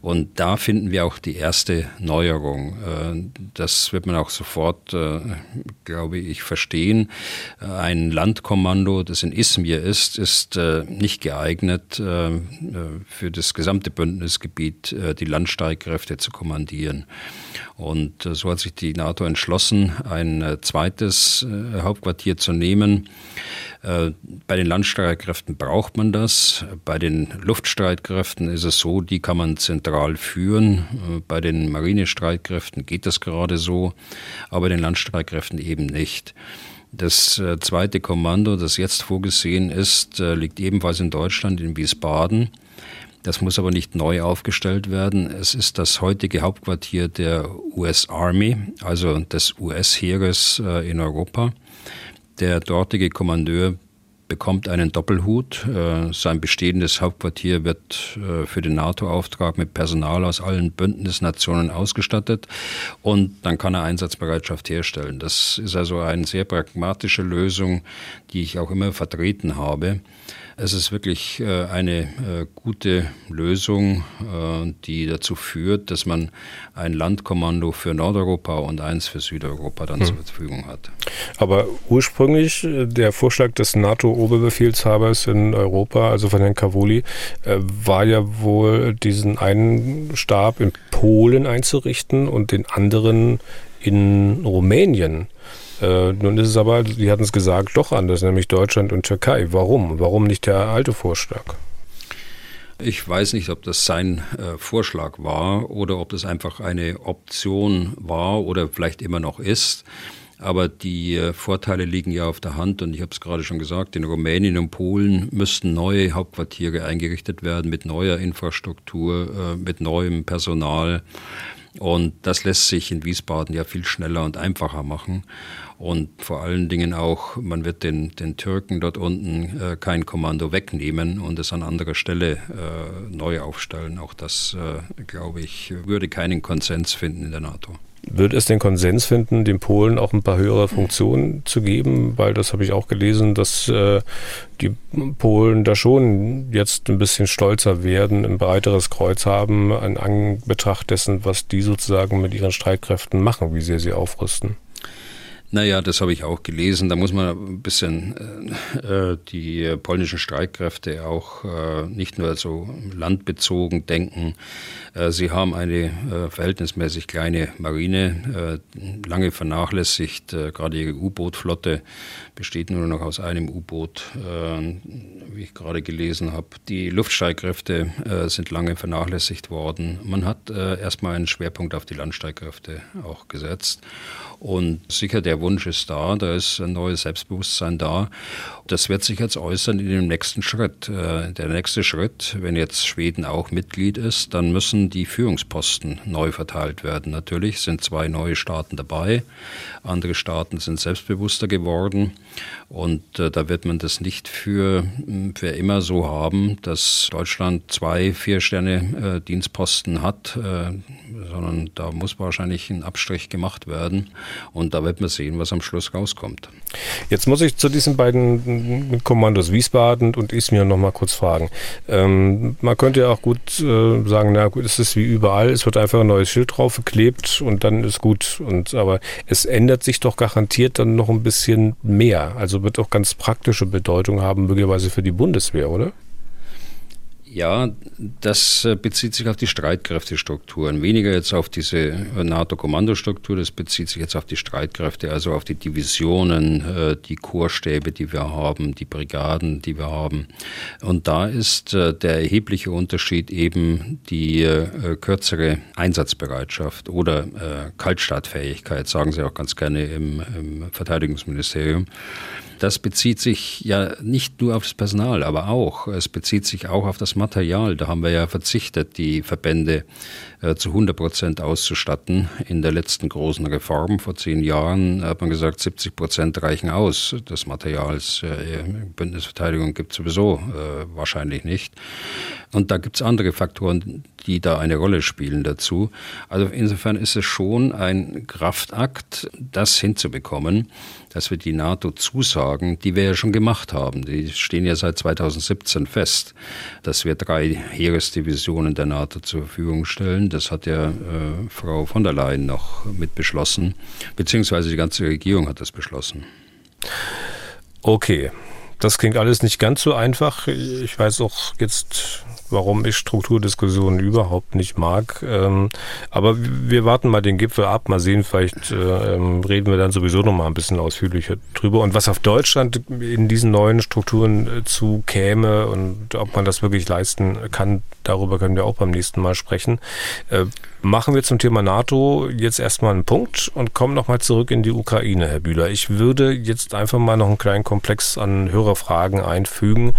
Und da finden wir auch die erste Neuerung. Äh, das wird man auch sofort, äh, glaube ich, verstehen. Äh, ein Landkommando, das in Izmir ist, ist nicht geeignet, für das gesamte Bündnisgebiet die Landstreitkräfte zu kommandieren. Und so hat sich die NATO entschlossen, ein zweites Hauptquartier zu nehmen. Bei den Landstreitkräften braucht man das. Bei den Luftstreitkräften ist es so, die kann man zentral führen. Äh, bei den Marinestreitkräften geht das gerade so, aber den Landstreitkräften eben nicht. Das äh, zweite Kommando, das jetzt vorgesehen ist, äh, liegt ebenfalls in Deutschland, in Wiesbaden. Das muss aber nicht neu aufgestellt werden. Es ist das heutige Hauptquartier der US Army, also des US-Heeres in Europa. Der dortige Kommandeur bekommt einen Doppelhut. Äh, sein bestehendes Hauptquartier wird äh, für den NATO-Auftrag mit Personal aus allen Bündnisnationen ausgestattet und dann kann er Einsatzbereitschaft herstellen. Das ist also eine sehr pragmatische Lösung, die ich auch immer vertreten habe. Es ist wirklich äh, eine äh, gute Lösung, äh, die dazu führt, dass man ein Landkommando für Nordeuropa und eins für Südeuropa dann hm. zur Verfügung hat. Aber ursprünglich der Vorschlag des NATO-Oberbefehlshabers in Europa, also von Herrn Cavoli, war ja wohl diesen einen Stab in Polen einzurichten und den anderen in Rumänien. Äh, nun ist es aber, die hatten es gesagt, doch anders, nämlich Deutschland und Türkei. Warum? Warum nicht der alte Vorschlag? Ich weiß nicht, ob das sein äh, Vorschlag war oder ob das einfach eine Option war oder vielleicht immer noch ist. Aber die äh, Vorteile liegen ja auf der Hand und ich habe es gerade schon gesagt, in Rumänien und Polen müssten neue Hauptquartiere eingerichtet werden mit neuer Infrastruktur, äh, mit neuem Personal. Und das lässt sich in Wiesbaden ja viel schneller und einfacher machen. Und vor allen Dingen auch, man wird den, den Türken dort unten äh, kein Kommando wegnehmen und es an anderer Stelle äh, neu aufstellen. Auch das, äh, glaube ich, würde keinen Konsens finden in der NATO. Wird es den Konsens finden, den Polen auch ein paar höhere Funktionen zu geben? Weil das habe ich auch gelesen, dass äh, die Polen da schon jetzt ein bisschen stolzer werden, ein breiteres Kreuz haben, an Anbetracht dessen, was die sozusagen mit ihren Streitkräften machen, wie sehr sie aufrüsten. Naja, das habe ich auch gelesen. Da muss man ein bisschen äh, äh, die polnischen Streitkräfte auch äh, nicht nur so landbezogen denken. Äh, sie haben eine äh, verhältnismäßig kleine Marine, äh, lange vernachlässigt. gerade ihre U-Boot-Flotte besteht nur noch aus einem U-Boot, wie ich gerade gelesen habe. Die Luftstreitkräfte sind lange vernachlässigt worden. Man hat erstmal einen Schwerpunkt auf die Landstreitkräfte auch gesetzt. Und sicher der Wunsch ist da, da ist ein neues Selbstbewusstsein da. Das wird sich jetzt äußern in dem nächsten Schritt. Äh, der nächste Schritt, wenn jetzt Schweden auch Mitglied ist, dann müssen die Führungsposten neu verteilt werden. Natürlich sind zwei neue Staaten dabei, andere Staaten sind selbstbewusster geworden. Und äh, da wird man das nicht für, für immer so haben, dass Deutschland zwei Vier-Sterne-Dienstposten äh, hat, äh, sondern da muss wahrscheinlich ein Abstrich gemacht werden. Und da wird man sehen, was am Schluss rauskommt. Jetzt muss ich zu diesen beiden Kommandos Wiesbaden und Izmir noch mal kurz fragen. Ähm, man könnte ja auch gut äh, sagen, na gut, es ist wie überall, es wird einfach ein neues Schild drauf geklebt und dann ist gut. Und aber es ändert sich doch garantiert dann noch ein bisschen mehr. Also also wird auch ganz praktische Bedeutung haben, möglicherweise für die Bundeswehr, oder? Ja, das äh, bezieht sich auf die Streitkräftestrukturen, weniger jetzt auf diese äh, NATO-Kommandostruktur, das bezieht sich jetzt auf die Streitkräfte, also auf die Divisionen, äh, die Chorstäbe, die wir haben, die Brigaden, die wir haben. Und da ist der erhebliche Unterschied eben die kürzere Einsatzbereitschaft oder Kaltstartfähigkeit, sagen sie auch ganz gerne im, im Verteidigungsministerium. Das bezieht sich ja nicht nur auf das Personal, aber auch, es bezieht sich auch auf das Material. Da haben wir ja verzichtet, die Verbände zu 100 Prozent auszustatten. In der letzten großen Reform vor zehn Jahren hat man gesagt, 70 Prozent reichen aus des Materials. Äh, Bündnisverteidigung gibt es sowieso äh, wahrscheinlich nicht. Und da gibt es andere Faktoren, die da eine Rolle spielen dazu. Also insofern ist es schon ein Kraftakt, das hinzubekommen, dass wir die NATO-Zusagen, die wir ja schon gemacht haben, die stehen ja seit 2017 fest, dass wir drei Heeresdivisionen der NATO zur Verfügung stellen. Das hat ja äh, Frau von der Leyen noch mit beschlossen, beziehungsweise die ganze Regierung hat das beschlossen. Okay, das klingt alles nicht ganz so einfach. Ich weiß auch jetzt warum ich Strukturdiskussionen überhaupt nicht mag. Ähm, aber wir warten mal den Gipfel ab, mal sehen, vielleicht äh, ähm, reden wir dann sowieso noch mal ein bisschen ausführlicher drüber. Und was auf Deutschland in diesen neuen Strukturen äh, zu käme und ob man das wirklich leisten kann, darüber können wir auch beim nächsten Mal sprechen. Äh, machen wir zum Thema NATO jetzt erstmal einen Punkt und kommen nochmal zurück in die Ukraine, Herr Bühler. Ich würde jetzt einfach mal noch einen kleinen Komplex an Hörerfragen einfügen,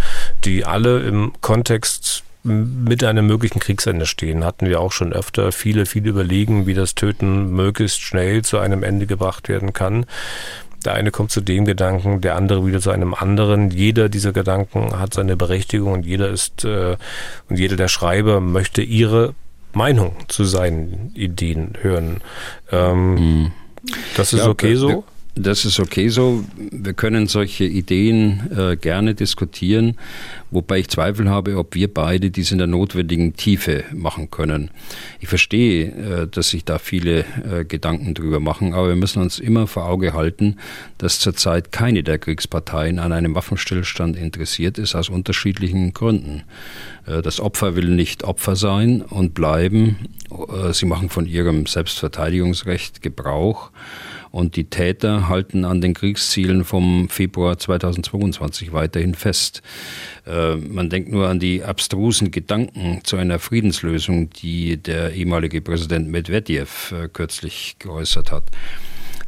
die alle im Kontext mit einem möglichen Kriegsende stehen. Hatten wir auch schon öfter. Viele, viele überlegen, wie das Töten möglichst schnell zu einem Ende gebracht werden kann. Der eine kommt zu dem Gedanken, der andere wieder zu einem anderen. Jeder dieser Gedanken hat seine Berechtigung und jeder ist äh, und jeder der Schreiber möchte ihre Meinung zu seinen Ideen hören. Ähm, mhm. Das ist ja, okay so? Das ist okay so. Wir können solche Ideen äh, gerne diskutieren, wobei ich Zweifel habe, ob wir beide dies in der notwendigen Tiefe machen können. Ich verstehe, äh, dass sich da viele äh, Gedanken drüber machen, aber wir müssen uns immer vor Auge halten, dass zurzeit keine der Kriegsparteien an einem Waffenstillstand interessiert ist, aus unterschiedlichen Gründen. Äh, das Opfer will nicht Opfer sein und bleiben. Äh, sie machen von ihrem Selbstverteidigungsrecht Gebrauch. Und die Täter halten an den Kriegszielen vom Februar 2022 weiterhin fest. Äh, man denkt nur an die abstrusen Gedanken zu einer Friedenslösung, die der ehemalige Präsident Medvedev äh, kürzlich geäußert hat.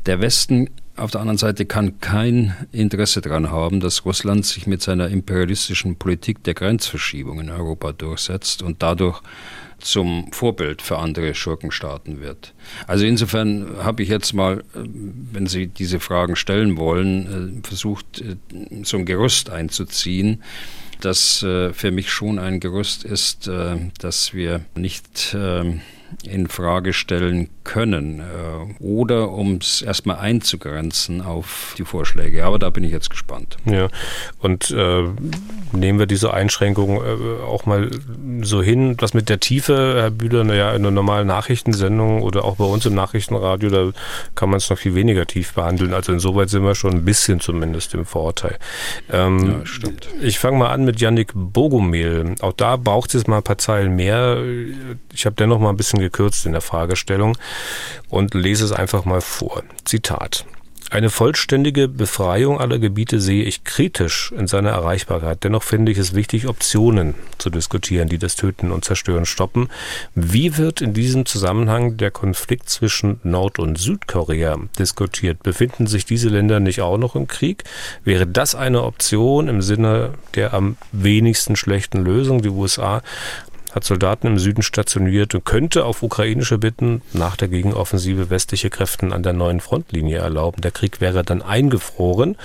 Der Westen auf der anderen Seite kann kein Interesse daran haben, dass Russland sich mit seiner imperialistischen Politik der Grenzverschiebung in Europa durchsetzt und dadurch zum Vorbild für andere Schurkenstaaten wird. Also insofern habe ich jetzt mal, äh, wenn Sie diese Fragen stellen wollen, äh, versucht, äh, so ein Gerüst einzuziehen, das für mich schon ein Gerüst ist, dass wir nicht in Frage stellen können äh, oder um es erstmal einzugrenzen auf die Vorschläge. Aber da bin ich jetzt gespannt. Ja, und äh, nehmen wir diese Einschränkung äh, auch mal so hin, was mit der Tiefe, Herr Bühler, naja, in einer normalen Nachrichtensendung oder auch bei uns im Nachrichtenradio, da kann man es noch viel weniger tief behandeln. Also insoweit sind wir schon ein bisschen zumindest im Vorteil. Ähm, ja, stimmt. Ich fange mal an mit Yannick Bogomil. Auch da braucht es mal ein paar Zeilen mehr. Ich habe dennoch mal ein bisschen gekürzt in der Fragestellung und lese es einfach mal vor. Zitat. Eine vollständige Befreiung aller Gebiete sehe ich kritisch in seiner Erreichbarkeit. Dennoch finde ich es wichtig, Optionen zu diskutieren, die das Töten und Zerstören stoppen. Wie wird in diesem Zusammenhang der Konflikt zwischen Nord- und Südkorea diskutiert? Befinden sich diese Länder nicht auch noch im Krieg? Wäre das eine Option im Sinne der am wenigsten schlechten Lösung? Die USA hat Soldaten im Süden stationiert und könnte auf ukrainische Bitten nach der Gegenoffensive westliche Kräften an der neuen Frontlinie erlauben. Der Krieg wäre dann eingefroren.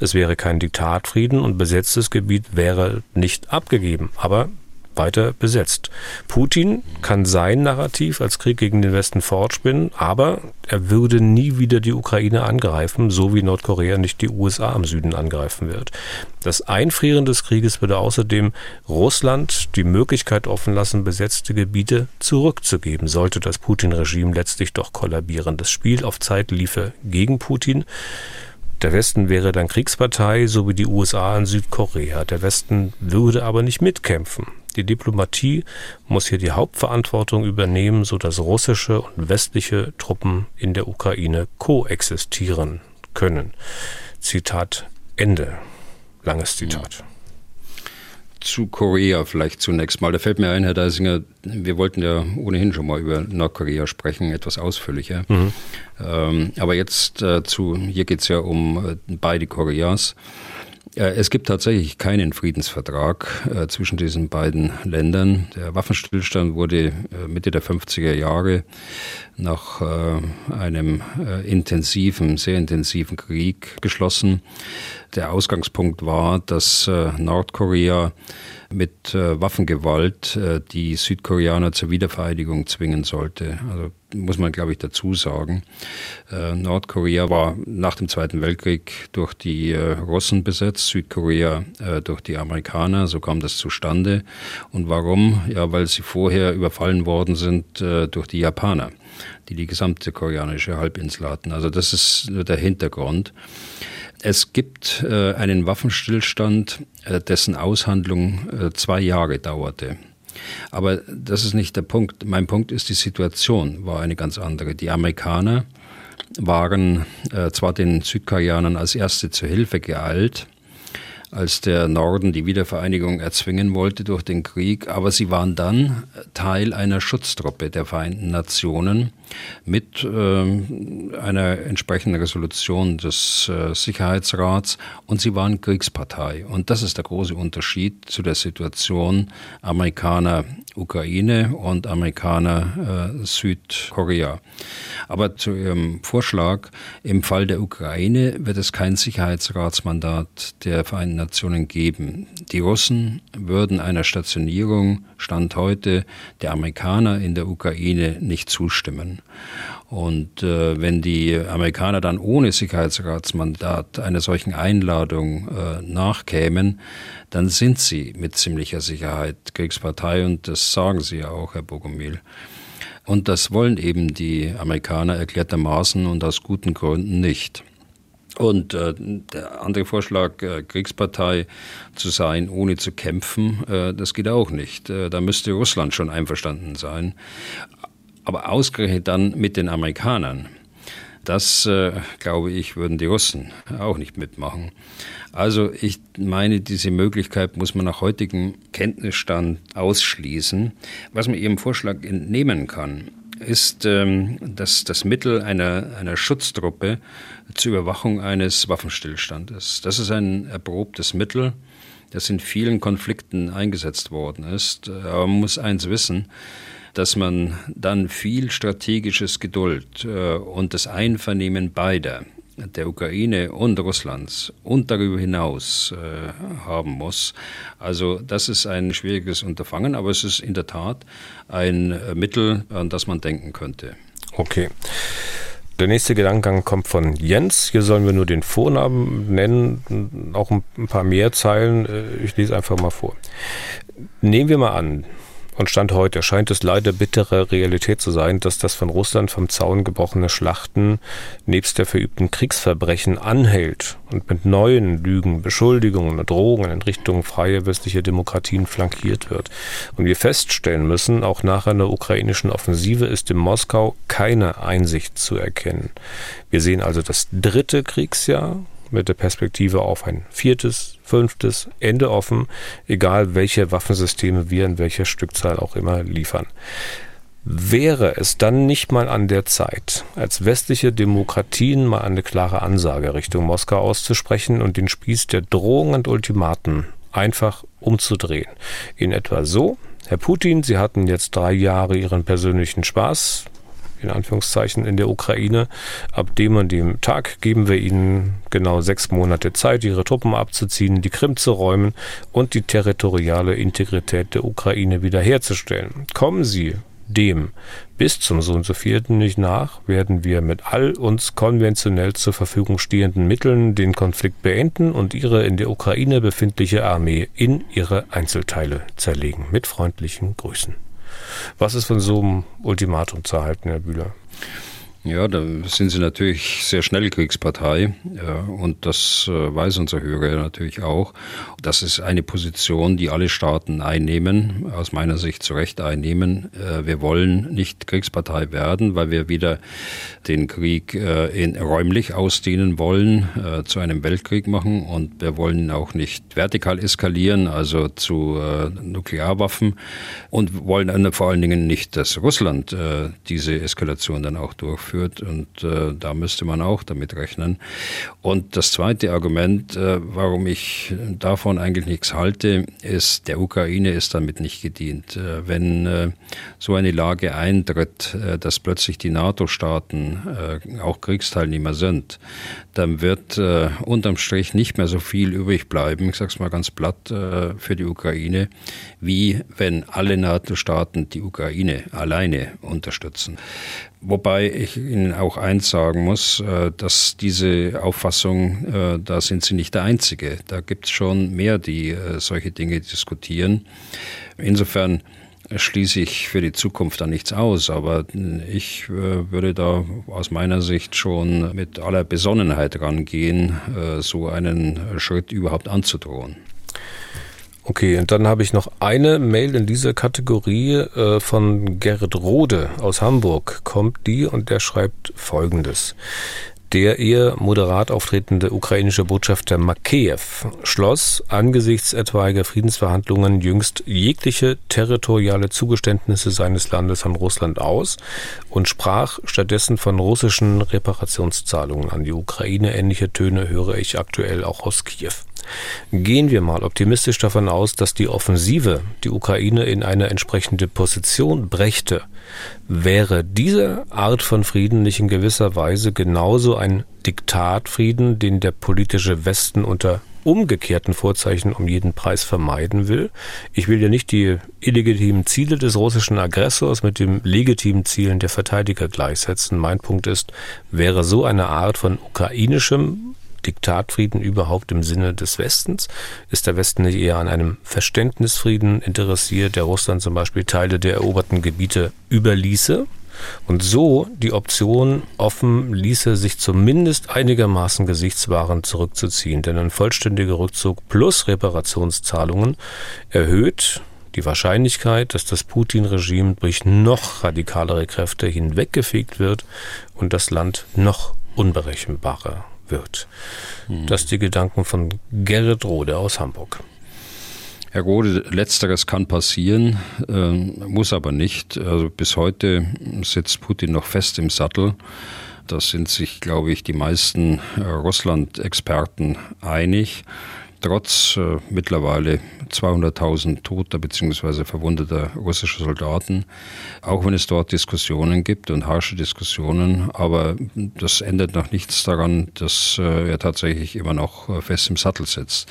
Es wäre kein Diktatfrieden und besetztes Gebiet wäre nicht abgegeben. Aber weiter besetzt. Putin kann sein Narrativ als Krieg gegen den Westen fortspinnen, aber er würde nie wieder die Ukraine angreifen, so wie Nordkorea nicht die USA im Süden angreifen wird. Das Einfrieren des Krieges würde außerdem Russland die Möglichkeit offen lassen, besetzte Gebiete zurückzugeben, sollte das Putin-Regime letztlich doch kollabieren. Das Spiel auf Zeit liefe gegen Putin. Der Westen wäre dann Kriegspartei, so wie die USA in Südkorea. Der Westen würde aber nicht mitkämpfen. Die Diplomatie muss hier die Hauptverantwortung übernehmen, sodass russische und westliche Truppen in der Ukraine koexistieren können. Zitat Ende. Langes Zitat. Zu Korea vielleicht zunächst mal. Da fällt mir ein, Herr Deisinger, wir wollten ja ohnehin schon mal über Nordkorea sprechen, etwas ausführlicher. Mhm. Ähm, aber jetzt äh, zu, hier geht es ja um äh, beide Koreas. Es gibt tatsächlich keinen Friedensvertrag äh, zwischen diesen beiden Ländern. Der Waffenstillstand wurde äh, Mitte der 50er Jahre nach äh, einem äh, intensiven, sehr intensiven Krieg geschlossen. Der Ausgangspunkt war, dass äh, Nordkorea mit äh, Waffengewalt äh, die Südkoreaner zur Wiedervereinigung zwingen sollte. Also muss man, glaube ich, dazu sagen. Äh, Nordkorea war nach dem Zweiten Weltkrieg durch die äh, Russen besetzt, Südkorea äh, durch die Amerikaner. So kam das zustande. Und warum? Ja, weil sie vorher überfallen worden sind äh, durch die Japaner, die die gesamte koreanische Halbinsel hatten. Also das ist der Hintergrund. Es gibt äh, einen Waffenstillstand, äh, dessen Aushandlung äh, zwei Jahre dauerte. Aber das ist nicht der Punkt. Mein Punkt ist, die Situation war eine ganz andere. Die Amerikaner waren äh, zwar den Südkoreanern als Erste zur Hilfe geeilt, als der Norden die Wiedervereinigung erzwingen wollte durch den Krieg, aber sie waren dann Teil einer Schutztruppe der Vereinten Nationen mit äh, einer entsprechenden Resolution des äh, Sicherheitsrats und sie waren Kriegspartei. Und das ist der große Unterschied zu der Situation Amerikaner Ukraine und Amerikaner äh, Südkorea. Aber zu Ihrem Vorschlag, im Fall der Ukraine wird es kein Sicherheitsratsmandat der Vereinten Nationen geben. Die Russen würden einer Stationierung, Stand heute, der Amerikaner in der Ukraine nicht zustimmen. Und äh, wenn die Amerikaner dann ohne Sicherheitsratsmandat einer solchen Einladung äh, nachkämen, dann sind sie mit ziemlicher Sicherheit Kriegspartei und das sagen sie ja auch, Herr Bogomil. Und das wollen eben die Amerikaner erklärtermaßen und aus guten Gründen nicht. Und äh, der andere Vorschlag, äh, Kriegspartei zu sein, ohne zu kämpfen, äh, das geht auch nicht. Äh, da müsste Russland schon einverstanden sein. Aber ausgerechnet dann mit den Amerikanern. Das, äh, glaube ich, würden die Russen auch nicht mitmachen. Also ich meine, diese Möglichkeit muss man nach heutigem Kenntnisstand ausschließen. Was man Ihrem Vorschlag entnehmen kann, ist ähm, dass das Mittel einer, einer Schutztruppe zur Überwachung eines Waffenstillstandes. Das ist ein erprobtes Mittel, das in vielen Konflikten eingesetzt worden ist. Aber man muss eins wissen, dass man dann viel strategisches Geduld äh, und das Einvernehmen beider der Ukraine und Russlands und darüber hinaus äh, haben muss. Also das ist ein schwieriges Unterfangen, aber es ist in der Tat ein äh, Mittel, an das man denken könnte. Okay. Der nächste Gedankengang kommt von Jens. Hier sollen wir nur den Vornamen nennen, auch ein paar mehr Zeilen. Äh, ich lese einfach mal vor. Nehmen wir mal an, und Stand heute scheint es leider bittere Realität zu sein, dass das von Russland vom Zaun gebrochene Schlachten nebst der verübten Kriegsverbrechen anhält und mit neuen Lügen, Beschuldigungen und Drohungen in Richtung freier westlicher Demokratien flankiert wird. Und wir feststellen müssen, auch nach einer ukrainischen Offensive ist in Moskau keine Einsicht zu erkennen. Wir sehen also das dritte Kriegsjahr mit der Perspektive auf ein viertes, fünftes, Ende offen, egal welche Waffensysteme wir in welcher Stückzahl auch immer liefern. Wäre es dann nicht mal an der Zeit, als westliche Demokratien mal eine klare Ansage Richtung Moskau auszusprechen und den Spieß der Drohungen und Ultimaten einfach umzudrehen? In etwa so, Herr Putin, Sie hatten jetzt drei Jahre Ihren persönlichen Spaß, in Anführungszeichen in der Ukraine. Ab dem und dem Tag geben wir ihnen genau sechs Monate Zeit, ihre Truppen abzuziehen, die Krim zu räumen und die territoriale Integrität der Ukraine wiederherzustellen. Kommen Sie dem bis zum so und so vierten nicht nach, werden wir mit all uns konventionell zur Verfügung stehenden Mitteln den Konflikt beenden und ihre in der Ukraine befindliche Armee in ihre Einzelteile zerlegen. Mit freundlichen Grüßen. Was ist von so einem Ultimatum zu halten, Herr Bühler? Ja, da sind sie natürlich sehr schnell Kriegspartei und das äh, weiß unser Hörer natürlich auch. Das ist eine Position, die alle Staaten einnehmen, aus meiner Sicht zu Recht einnehmen. Äh, wir wollen nicht Kriegspartei werden, weil wir wieder den Krieg äh, in, räumlich ausdehnen wollen, zu einem Weltkrieg machen und wir wollen auch nicht vertikal eskalieren, also zu Nuklearwaffen und wollen vor allen Dingen nicht, dass Russland diese Eskalation dann auch durchführt führt. Und äh, da müsste man auch damit rechnen. Und das zweite Argument, äh, warum ich davon eigentlich nichts halte, ist, der Ukraine ist damit nicht gedient. Äh, wenn äh, so eine Lage eintritt, äh, dass plötzlich die NATO-Staaten äh, auch Kriegsteilnehmer sind, dann wird unterm Strich nicht mehr so viel übrig bleiben, ich sage es mal ganz platt, für die Ukraine, wie wenn alle NATO-Staaten die Ukraine alleine unterstützen. Wobei ich Ihnen auch eins sagen muss, äh, dass diese Auffassung, äh, da sind Sie nicht der Einzige. Da gibt es schon mehr, die äh, solche Dinge diskutieren. Insofern schließe ich für die Zukunft da nichts aus, aber ich würde da aus meiner Sicht schon mit aller Besonnenheit rangehen, so einen Schritt überhaupt anzudrohen. Okay, und dann habe ich noch eine Mail in dieser Kategorie äh, von Gerrit Rode aus Hamburg. Kommt die und der schreibt folgendes. Der eher moderat auftretende ukrainische Botschafter Makeyev schloss angesichts etwaiger Friedensverhandlungen jüngst jegliche territoriale Zugeständnisse seines Landes an Russland aus und sprach stattdessen von russischen Reparationszahlungen an die Ukraine. Ähnliche Töne höre ich aktuell auch aus Kiew. Gehen wir mal optimistisch davon aus, dass die Offensive die Ukraine in eine entsprechende Position brächte. Wäre diese Art von Frieden nicht in gewisser Weise genauso ein Diktatfrieden, den der politische Westen unter umgekehrten Vorzeichen um jeden Preis vermeiden will. Ich will ja nicht die illegitimen Ziele des russischen Aggressors mit den legitimen Zielen der Verteidiger gleichsetzen. Mein Punkt ist, wäre so eine Art von ukrainischem Diktatfrieden überhaupt im Sinne des Westens? Ist der Westen nicht eher an einem Verständnisfrieden interessiert, der Russland zum Beispiel Teile der eroberten Gebiete überließe? Und so die Option offen ließe, sich zumindest einigermaßen gesichtswahrend zurückzuziehen. Denn ein vollständiger Rückzug plus Reparationszahlungen erhöht die Wahrscheinlichkeit, dass das Putin-Regime durch noch radikalere Kräfte hinweggefegt wird und das Land noch unberechenbarer wird. Hm. Das die Gedanken von Gerrit Rode aus Hamburg. Herr Rode, letzteres kann passieren, äh, muss aber nicht. Also bis heute sitzt Putin noch fest im Sattel. Da sind sich, glaube ich, die meisten äh, Russland-Experten einig. trotz äh, mittlerweile 200.000 toter bzw. verwundeter russischer Soldaten, auch wenn es dort Diskussionen gibt und harsche Diskussionen, aber das ändert noch nichts daran, dass äh, er tatsächlich immer noch äh, fest im Sattel sitzt.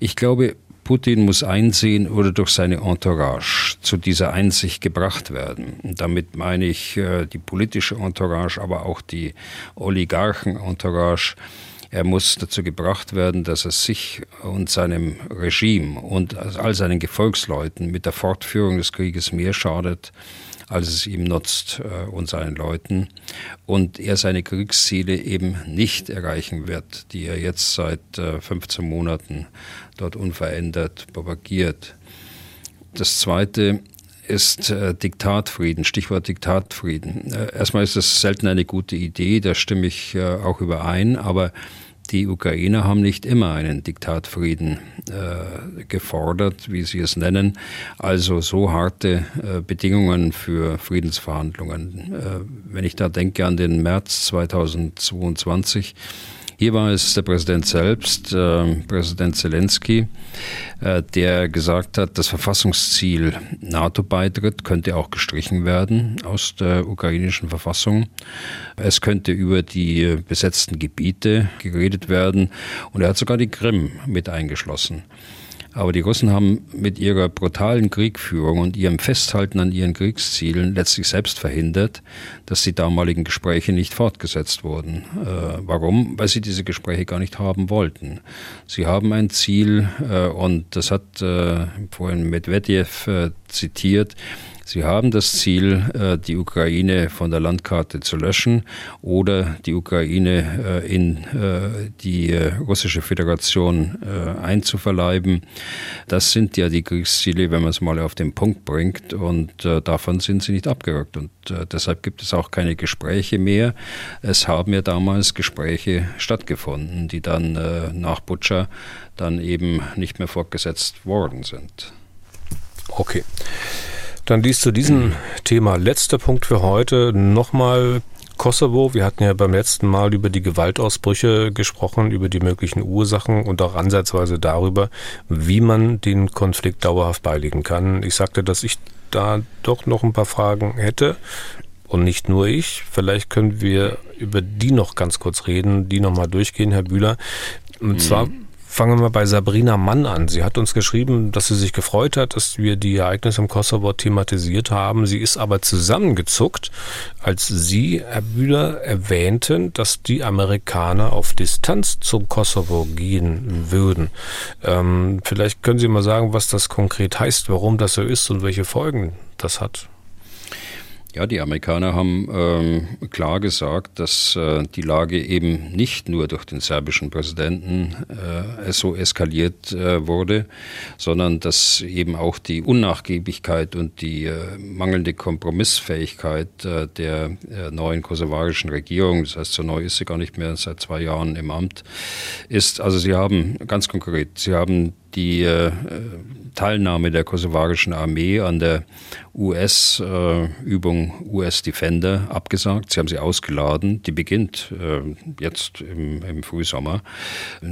Ich glaube, Putin muss einsehen oder durch seine Entourage zu dieser Einsicht gebracht werden. damit meine ich äh, die politische Entourage, aber auch die Oligarchen-Entourage. Er muss dazu gebracht werden, dass er sich und seinem Regime und all seinen Gefolgsleuten mit der Fortführung des Krieges mehr schadet, als es ihm nutzt äh, und seinen Leuten. Und er seine Kriegsziele eben nicht erreichen wird, die er jetzt seit äh, 15 Monaten dort unverändert propagiert. Das Zweite ist äh, Diktatfrieden, Stichwort Diktatfrieden. Äh, erstmal ist das selten eine gute Idee, da stimme ich äh, auch überein, aber die Ukrainer haben nicht immer einen Diktatfrieden äh, gefordert, wie sie es nennen, also so harte äh, Bedingungen für Friedensverhandlungen. Äh, wenn ich da denke an den März 2022, hier war es der Präsident selbst, äh, Präsident Zelensky, äh, der gesagt hat, das Verfassungsziel NATO-Beitritt könnte auch gestrichen werden aus der ukrainischen Verfassung. Es könnte über die besetzten Gebiete geredet werden und er hat sogar die Krim mit eingeschlossen. Aber die Russen haben mit ihrer brutalen Kriegführung und ihrem Festhalten an ihren Kriegszielen letztlich selbst verhindert, dass die damaligen Gespräche nicht fortgesetzt wurden. Äh, warum? Weil sie diese Gespräche gar nicht haben wollten. Sie haben ein Ziel äh, und das hat äh, vorhin Medvedev äh, zitiert. Sie haben das Ziel, äh, die Ukraine von der Landkarte zu löschen oder die Ukraine äh, in äh, die russische Föderation einzuverleiben. Das sind ja die Kriegsziele, wenn man es mal auf den Punkt bringt. Und davon sind sie nicht abgerückt. Und deshalb gibt es auch keine Gespräche mehr. Es haben ja damals Gespräche stattgefunden, die dann nach Butscha dann eben nicht mehr fortgesetzt worden sind. Okay. Dann dies zu diesem Thema. Letzter Punkt für heute. Nochmal Kosovo. Wir hatten ja beim letzten Mal über die Gewaltausbrüche gesprochen, über die möglichen Ursachen und auch ansatzweise darüber, wie man den Konflikt dauerhaft beilegen kann. Ich sagte, dass ich da doch noch ein paar Fragen hätte. Und nicht nur ich. Vielleicht können wir über die noch ganz kurz reden, die nochmal durchgehen, Herr Bühler. Und mhm. Fangen wir bei Sabrina Mann an. Sie hat uns geschrieben, dass sie sich gefreut hat, dass wir die Ereignisse im Kosovo thematisiert haben. Sie ist aber zusammengezuckt, als Sie, Herr Bühler, erwähnten, dass die Amerikaner auf Distanz zum Kosovo gehen würden. Ähm, vielleicht können Sie mal sagen, was das konkret heißt, warum das so ist und welche Folgen das hat. Ja, die Amerikaner haben ähm, klar gesagt, dass äh, die Lage eben nicht nur durch den serbischen Präsidenten äh, so eskaliert äh, wurde, sondern dass eben auch die Unnachgiebigkeit und die äh, mangelnde Kompromissfähigkeit äh, der äh, neuen kosovarischen Regierung, das heißt, so neu ist sie gar nicht mehr seit zwei Jahren im Amt, ist. Also sie haben ganz konkret, sie haben die äh, Teilnahme der kosovarischen Armee an der US-Übung äh, US Defender abgesagt. Sie haben sie ausgeladen. Die beginnt äh, jetzt im, im, Frühsommer.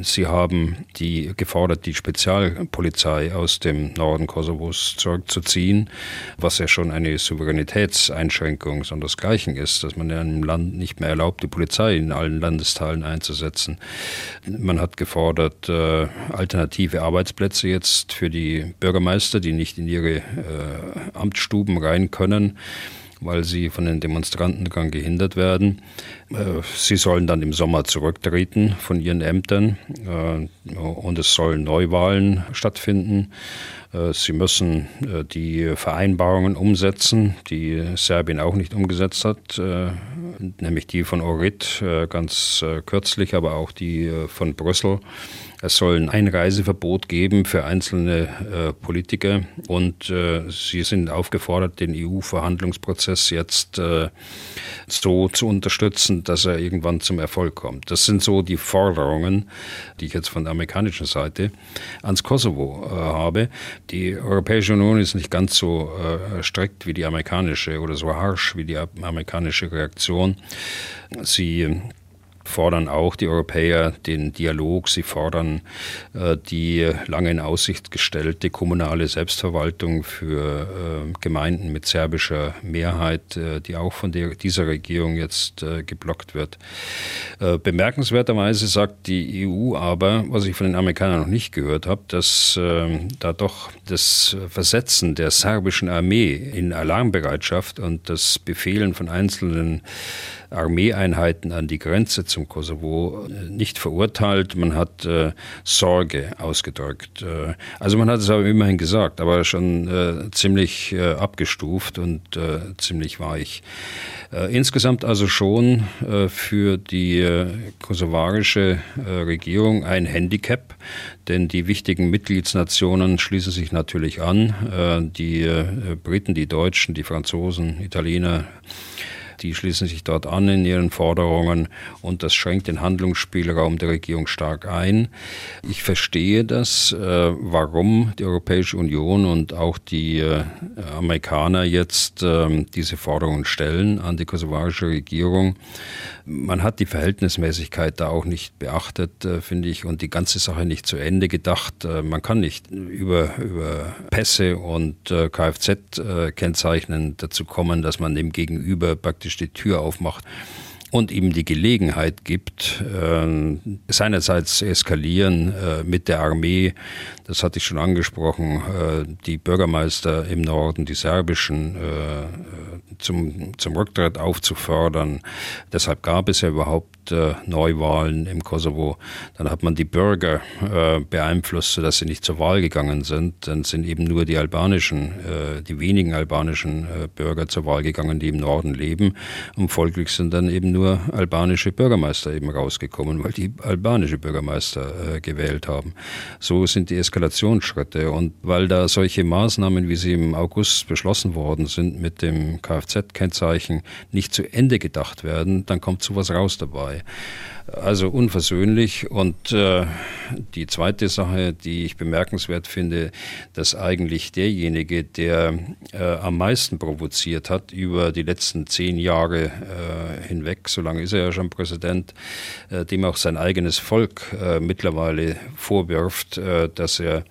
Sie haben die gefordert, die Spezialpolizei aus dem Norden Kosovos zurückzuziehen, was ja schon eine Souveränitätseinschränkung sondersgleichen ist, dass man in einem Land nicht mehr erlaubt, die Polizei in allen Landesteilen einzusetzen. Man hat gefordert, äh, alternative Arbeitsplätze jetzt für die Bürgermeister, die nicht in ihre äh, Amtsstuben rein können, weil sie von den Demonstranten daran gehindert werden. Äh, sie sollen dann im Sommer zurücktreten von ihren Ämtern äh, und es sollen Neuwahlen stattfinden. Äh, sie müssen die Vereinbarungen umsetzen, die Serbien auch nicht umgesetzt hat, nämlich die von Orit ganz kürzlich, aber auch die von Brüssel. Es soll ein Einreiseverbot geben für einzelne äh, Politiker und äh, sie sind aufgefordert, den EU-Verhandlungsprozess jetzt äh, so zu unterstützen, dass er irgendwann zum Erfolg kommt. Das sind so die Forderungen, die ich jetzt von der amerikanischen Seite ans Kosovo äh, habe. Die Europäische Union ist nicht ganz so äh, strikt wie die amerikanische oder so harsch wie die amerikanische Reaktion. Sie fordern auch die Europäer den Dialog. Sie fordern äh, die lange in Aussicht gestellte kommunale Selbstverwaltung für äh, Gemeinden mit serbischer Mehrheit, äh, die auch von der, dieser Regierung jetzt äh, geblockt wird. Äh, bemerkenswerterweise sagt die EU aber, was ich von den Amerikanern noch nicht gehört habe, dass ähm, da doch das Versetzen der serbischen Armee in Alarmbereitschaft und das Befehlen von einzelnen Armeeeinheiten an die Grenze zum Kosovo äh, nicht verurteilt. Man hat äh, Sorge ausgedrückt. Äh, also man hat es aber immerhin gesagt, aber schon äh, ziemlich äh, abgestuft und äh, ziemlich weich. insgesamt also schon für die kosovarische Regierung ein Handicap, denn die wichtigen Mitgliedsnationen schließen sich natürlich an. die Briten, die Deutschen, die Franzosen, Italiener, die schließen sich dort an in ihren Forderungen und das schränkt den Handlungsspielraum der Regierung stark ein. Ich verstehe das, äh, warum die Europäische Union und auch die äh, Amerikaner jetzt ähm, diese Forderungen stellen an die kosovarische Regierung. Man hat die Verhältnismäßigkeit da auch nicht beachtet, äh, finde ich, und die ganze Sache nicht zu Ende gedacht. Man kann nicht über, über Pässe und Kfz-Kennzeichnen dazu kommen, dass man dem Gegenüber praktisch praktisch die Tür aufmacht und ihm die Gelegenheit gibt, äh, seinerseits zu eskalieren äh, mit der Armee. Das hatte ich schon angesprochen. Äh, die Bürgermeister im Norden, die serbischen, äh, zum, zum Rücktritt aufzufordern. Deshalb gab es ja überhaupt äh, Neuwahlen im Kosovo. Dann hat man die Bürger äh, beeinflusst, sodass sie nicht zur Wahl gegangen sind. Dann sind eben nur die albanischen, die wenigen albanischen Bürger zur Wahl gegangen, die im Norden leben. Und folglich sind dann eben nur albanische Bürgermeister eben rausgekommen, weil die albanische Bürgermeister äh, gewählt haben. So sind die Eskalationsschritte. Und weil da solche Maßnahmen, wie sie im August beschlossen worden sind, mit dem Kfz-Kennzeichen nicht zu Ende gedacht werden, dann kommt sowas raus dabei. Also unversöhnlich. Und äh, die zweite Sache, die ich bemerkenswert finde, dass eigentlich derjenige, der äh, am meisten provoziert hat über die letzten zehn Jahre äh, hinweg, so lange ist er ja schon Präsident, äh, dem auch sein eigenes Volk äh, mittlerweile vorwirft, äh, dass er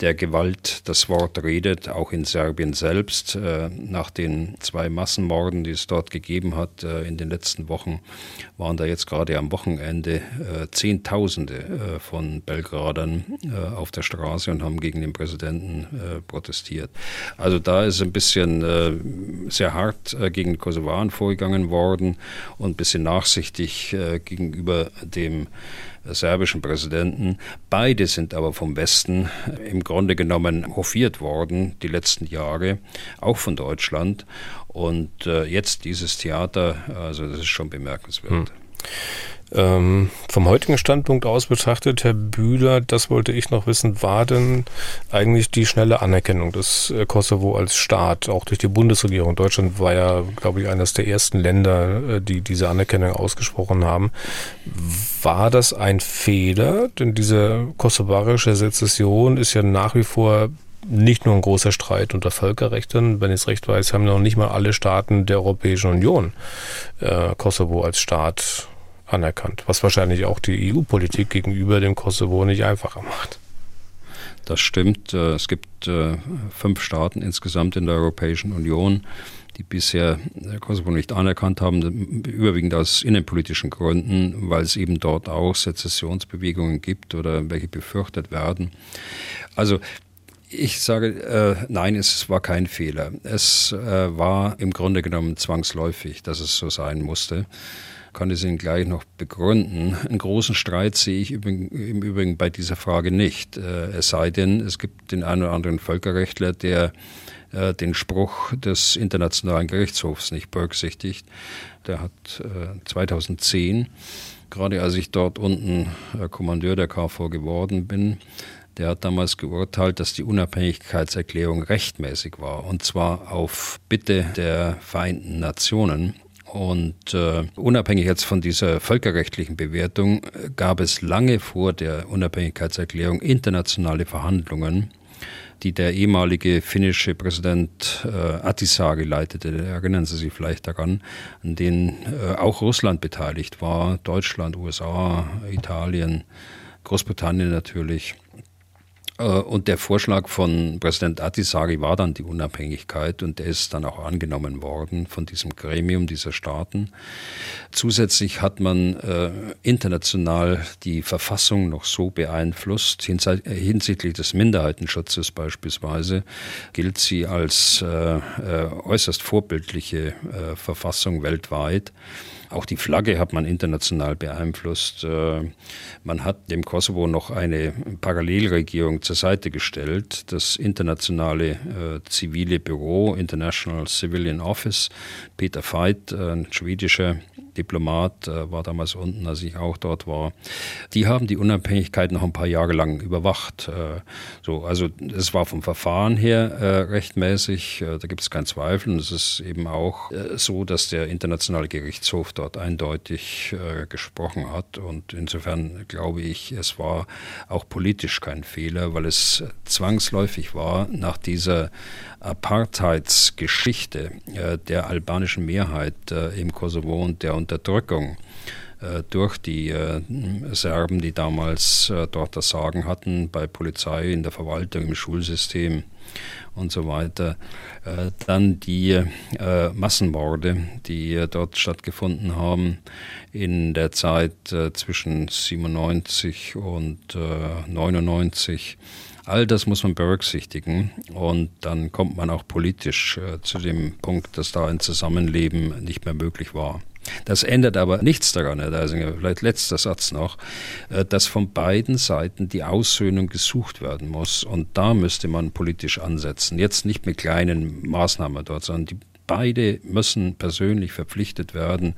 der Gewalt das Wort redet, auch in Serbien selbst. Äh, nach den zwei Massenmorden, die es dort gegeben hat äh, in den letzten Wochen, waren da jetzt gerade am Wochenende äh, Zehntausende von Belgradern auf der Straße und haben gegen den Präsidenten protestiert. Also da ist ein bisschen sehr hart gegen Kosovaren vorgegangen worden und ein bisschen nachsichtig gegenüber dem serbischen Präsidenten. Beide sind aber vom Westen im Grunde genommen hofiert worden, die letzten Jahre, auch von Deutschland. Und äh, jetzt dieses Theater, also das ist schon bemerkenswert. Hm. Ähm, vom heutigen Standpunkt aus betrachtet, Herr Bühler, das wollte ich noch wissen, war denn eigentlich die schnelle Anerkennung des äh, Kosovo als Staat, auch durch die Bundesregierung? Deutschland war ja, glaube ich, eines der ersten Länder, äh, die diese Anerkennung ausgesprochen haben. War das ein Fehler? Denn diese kosovarische Sezession ist ja nach wie vor nicht nur ein großer Streit unter Völkerrechten. Wenn ich es recht weiß, haben noch nicht mal alle Staaten der Europäischen Union äh, Kosovo als Staat anerkannt, was wahrscheinlich auch die EU-Politik gegenüber dem Kosovo nicht einfacher macht. Das stimmt. Äh, es gibt äh, fünf Staaten insgesamt in der Europäischen Union, die bisher Kosovo nicht anerkannt haben, überwiegend aus innenpolitischen Gründen, weil es eben dort auch Sezessionsbewegungen gibt oder welche befürchtet werden. Also ich sage, äh, nein, es war kein Fehler. Es äh, war im Grunde genommen zwangsläufig, dass es so sein musste kann es Ihnen gleich noch begründen. Einen großen Streit sehe ich im Übrigen bei dieser Frage nicht. Äh, es sei denn, es gibt den einen oder anderen Völkerrechtler, der äh, den Spruch des Internationalen Gerichtshofs nicht berücksichtigt. Der hat 2010, äh, gerade als ich dort unten Kommandeur der KV geworden bin, der hat damals geurteilt, dass die Unabhängigkeitserklärung rechtmäßig war, und zwar auf Bitte der Vereinten Nationen. Und äh, unabhängig jetzt von dieser völkerrechtlichen Bewertung gab es lange vor der Unabhängigkeitserklärung internationale Verhandlungen die der ehemalige finnische Präsident äh, Ahtisaari leitete. Erinnern Sie sich vielleicht daran, an denen äh, auch Russland beteiligt war, Deutschland, USA, Italien, Großbritannien natürlich. Äh, und der Vorschlag von Präsident Atisari war dann die Unabhängigkeit und der ist dann auch angenommen worden von diesem Gremium dieser Staaten. Zusätzlich hat man äh, international die Verfassung noch so beeinflusst, hinsichtlich des Minderheitenschutzes beispielsweise, gilt sie als äh, äh, äußerst vorbildliche äh, Verfassung weltweit. Auch die Flagge hat man international beeinflusst. Äh, man hat dem Kosovo noch eine Parallelregierung zur Seite gestellt, das internationale äh, zivile Büro, International Civilian Office. Peter Veit, ein schwedischer Diplomat, äh, war damals unten, als ich auch dort war. Die haben die Unabhängigkeit noch ein paar Jahre lang überwacht. Äh, so, also es war vom Verfahren her äh, rechtmäßig, da gibt es keinen Zweifel. Und es ist eben auch so, dass der Internationale Gerichtshof dort eindeutig gesprochen hat. Und insofern glaube ich, es war auch politisch kein Fehler, weil es zwangsläufig war, nach dieser Apartheidsgeschichte der albanischen Mehrheit im Kosovo und der Unterdrückung äh, durch die äh, Serben, die damals äh, dort das Sagen hatten, bei Polizei, in der Verwaltung, im Schulsystem und so weiter. Dann die Massenmorde, die dort stattgefunden haben in der Zeit zwischen 97 und 99. All das muss man berücksichtigen und dann kommt man auch politisch zu dem Punkt, dass da ein Zusammenleben nicht mehr möglich war. Das ändert aber nichts daran, Herr Deisinger, vielleicht letzter Satz noch, äh, dass von beiden Seiten die Aussöhnung gesucht werden muss. Und da müsste man politisch ansetzen. Jetzt nicht mit kleinen Maßnahmen dort, sondern die beide müssen persönlich verpflichtet werden,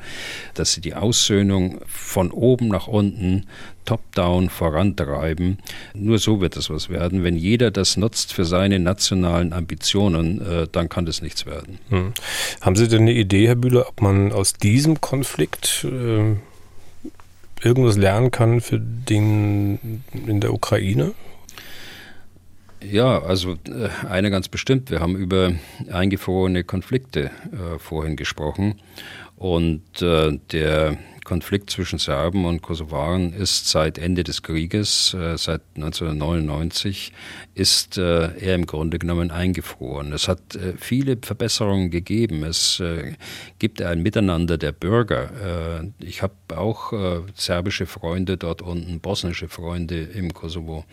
dass sie die Aussöhnung von oben nach unten top-down vorantreiben. Nur so wird es was werden. Wenn jeder das nutzt für seine nationalen Ambitionen, äh, dann kann das nichts werden. Hm. Haben Sie denn eine Idee, Herr Bühler, ob man aus diesem Konflikt äh, irgendwas lernen kann für den in der Ukraine? Ja, also äh, eine ganz bestimmt. Wir haben über eingefrorene Konflikte äh, vorhin gesprochen. Und äh, der Konflikt zwischen Serben und Kosovaren ist seit Ende des Krieges, äh, seit 1999, ist äh, er im Grunde genommen eingefroren. Es hat äh, viele Verbesserungen gegeben. Es äh, gibt ein Miteinander der Bürger. Äh, ich habe auch serbische Freunde dort unten, bosnische Freunde im Kosovo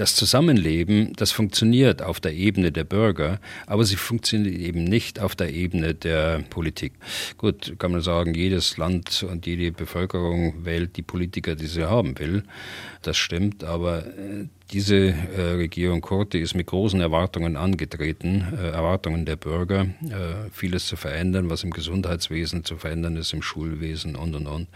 das Zusammenleben, das funktioniert auf der Ebene der Bürger, aber sie funktioniert eben nicht auf der Ebene der Politik. Gut, kann man sagen, jedes Land und jede Bevölkerung wählt die Politiker, die sie haben will. Das stimmt, aber äh, diese äh, Regierung Kurti ist mit großen Erwartungen angetreten, äh, Erwartungen der Bürger, äh, vieles zu verändern, was im Gesundheitswesen zu verändern ist, im Schulwesen und und und.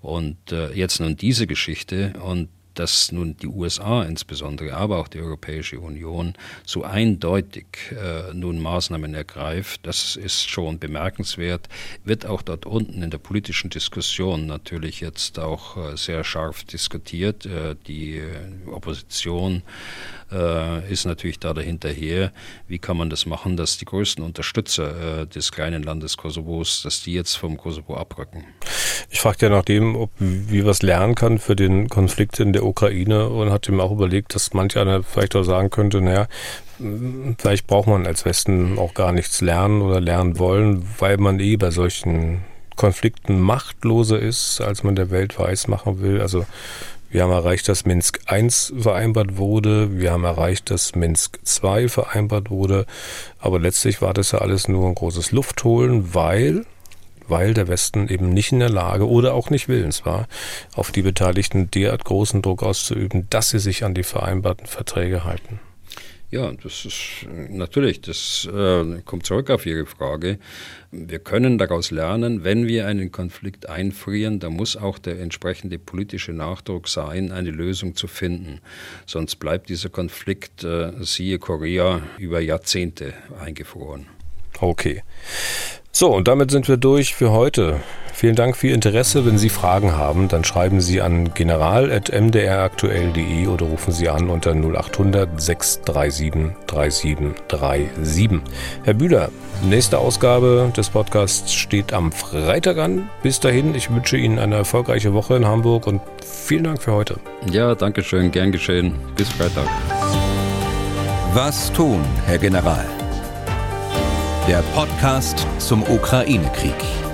Und äh, jetzt nun diese Geschichte und dass nun die USA insbesondere, aber auch die Europäische Union so eindeutig äh, nun Maßnahmen ergreift, das ist schon bemerkenswert, wird auch dort unten in der politischen Diskussion natürlich jetzt auch äh, sehr scharf diskutiert. Äh, die Opposition äh, ist natürlich da dahinterher. Wie kann man das machen, dass die größten Unterstützer äh, des kleinen Landes Kosovos, dass die jetzt vom Kosovo abrücken? Ich fragte ja nach dem, ob, wie was lernen kann für den Konflikt in der Ukraine und hatte mir auch überlegt, dass manch einer vielleicht auch sagen könnte, naja, vielleicht braucht man als Westen auch gar nichts lernen oder lernen wollen, weil man eh bei solchen Konflikten machtloser ist, als man der Welt weiß machen will. Also wir haben erreicht, dass Minsk I vereinbart wurde. Wir haben erreicht, dass Minsk II vereinbart wurde. Aber letztlich war das ja alles nur ein großes Luftholen, weil, weil der Westen eben nicht in der Lage oder auch nicht willens war, auf die Beteiligten derart großen Druck auszuüben, dass sie sich an die vereinbarten Verträge halten. Ja, das ist natürlich, das äh, kommt zurück auf Ihre Frage. Wir können daraus lernen, wenn wir einen Konflikt einfrieren, da muss auch der entsprechende politische Nachdruck sein, eine Lösung zu finden. Sonst bleibt dieser Konflikt, äh, siehe Korea, über Jahrzehnte eingefroren. Okay. So, und damit sind wir durch für heute. Vielen Dank für Ihr Interesse. Wenn Sie Fragen haben, dann schreiben Sie an general.mdraktuell.de oder rufen Sie an unter 0800 637 3737. Herr Bühler, nächste Ausgabe des Podcasts steht am Freitag an. Bis dahin, ich wünsche Ihnen eine erfolgreiche Woche in Hamburg und vielen Dank für heute. Ja, danke schön, gern geschehen. Bis Freitag. Was tun, Herr General? Der Podcast zum Ukraine-Krieg.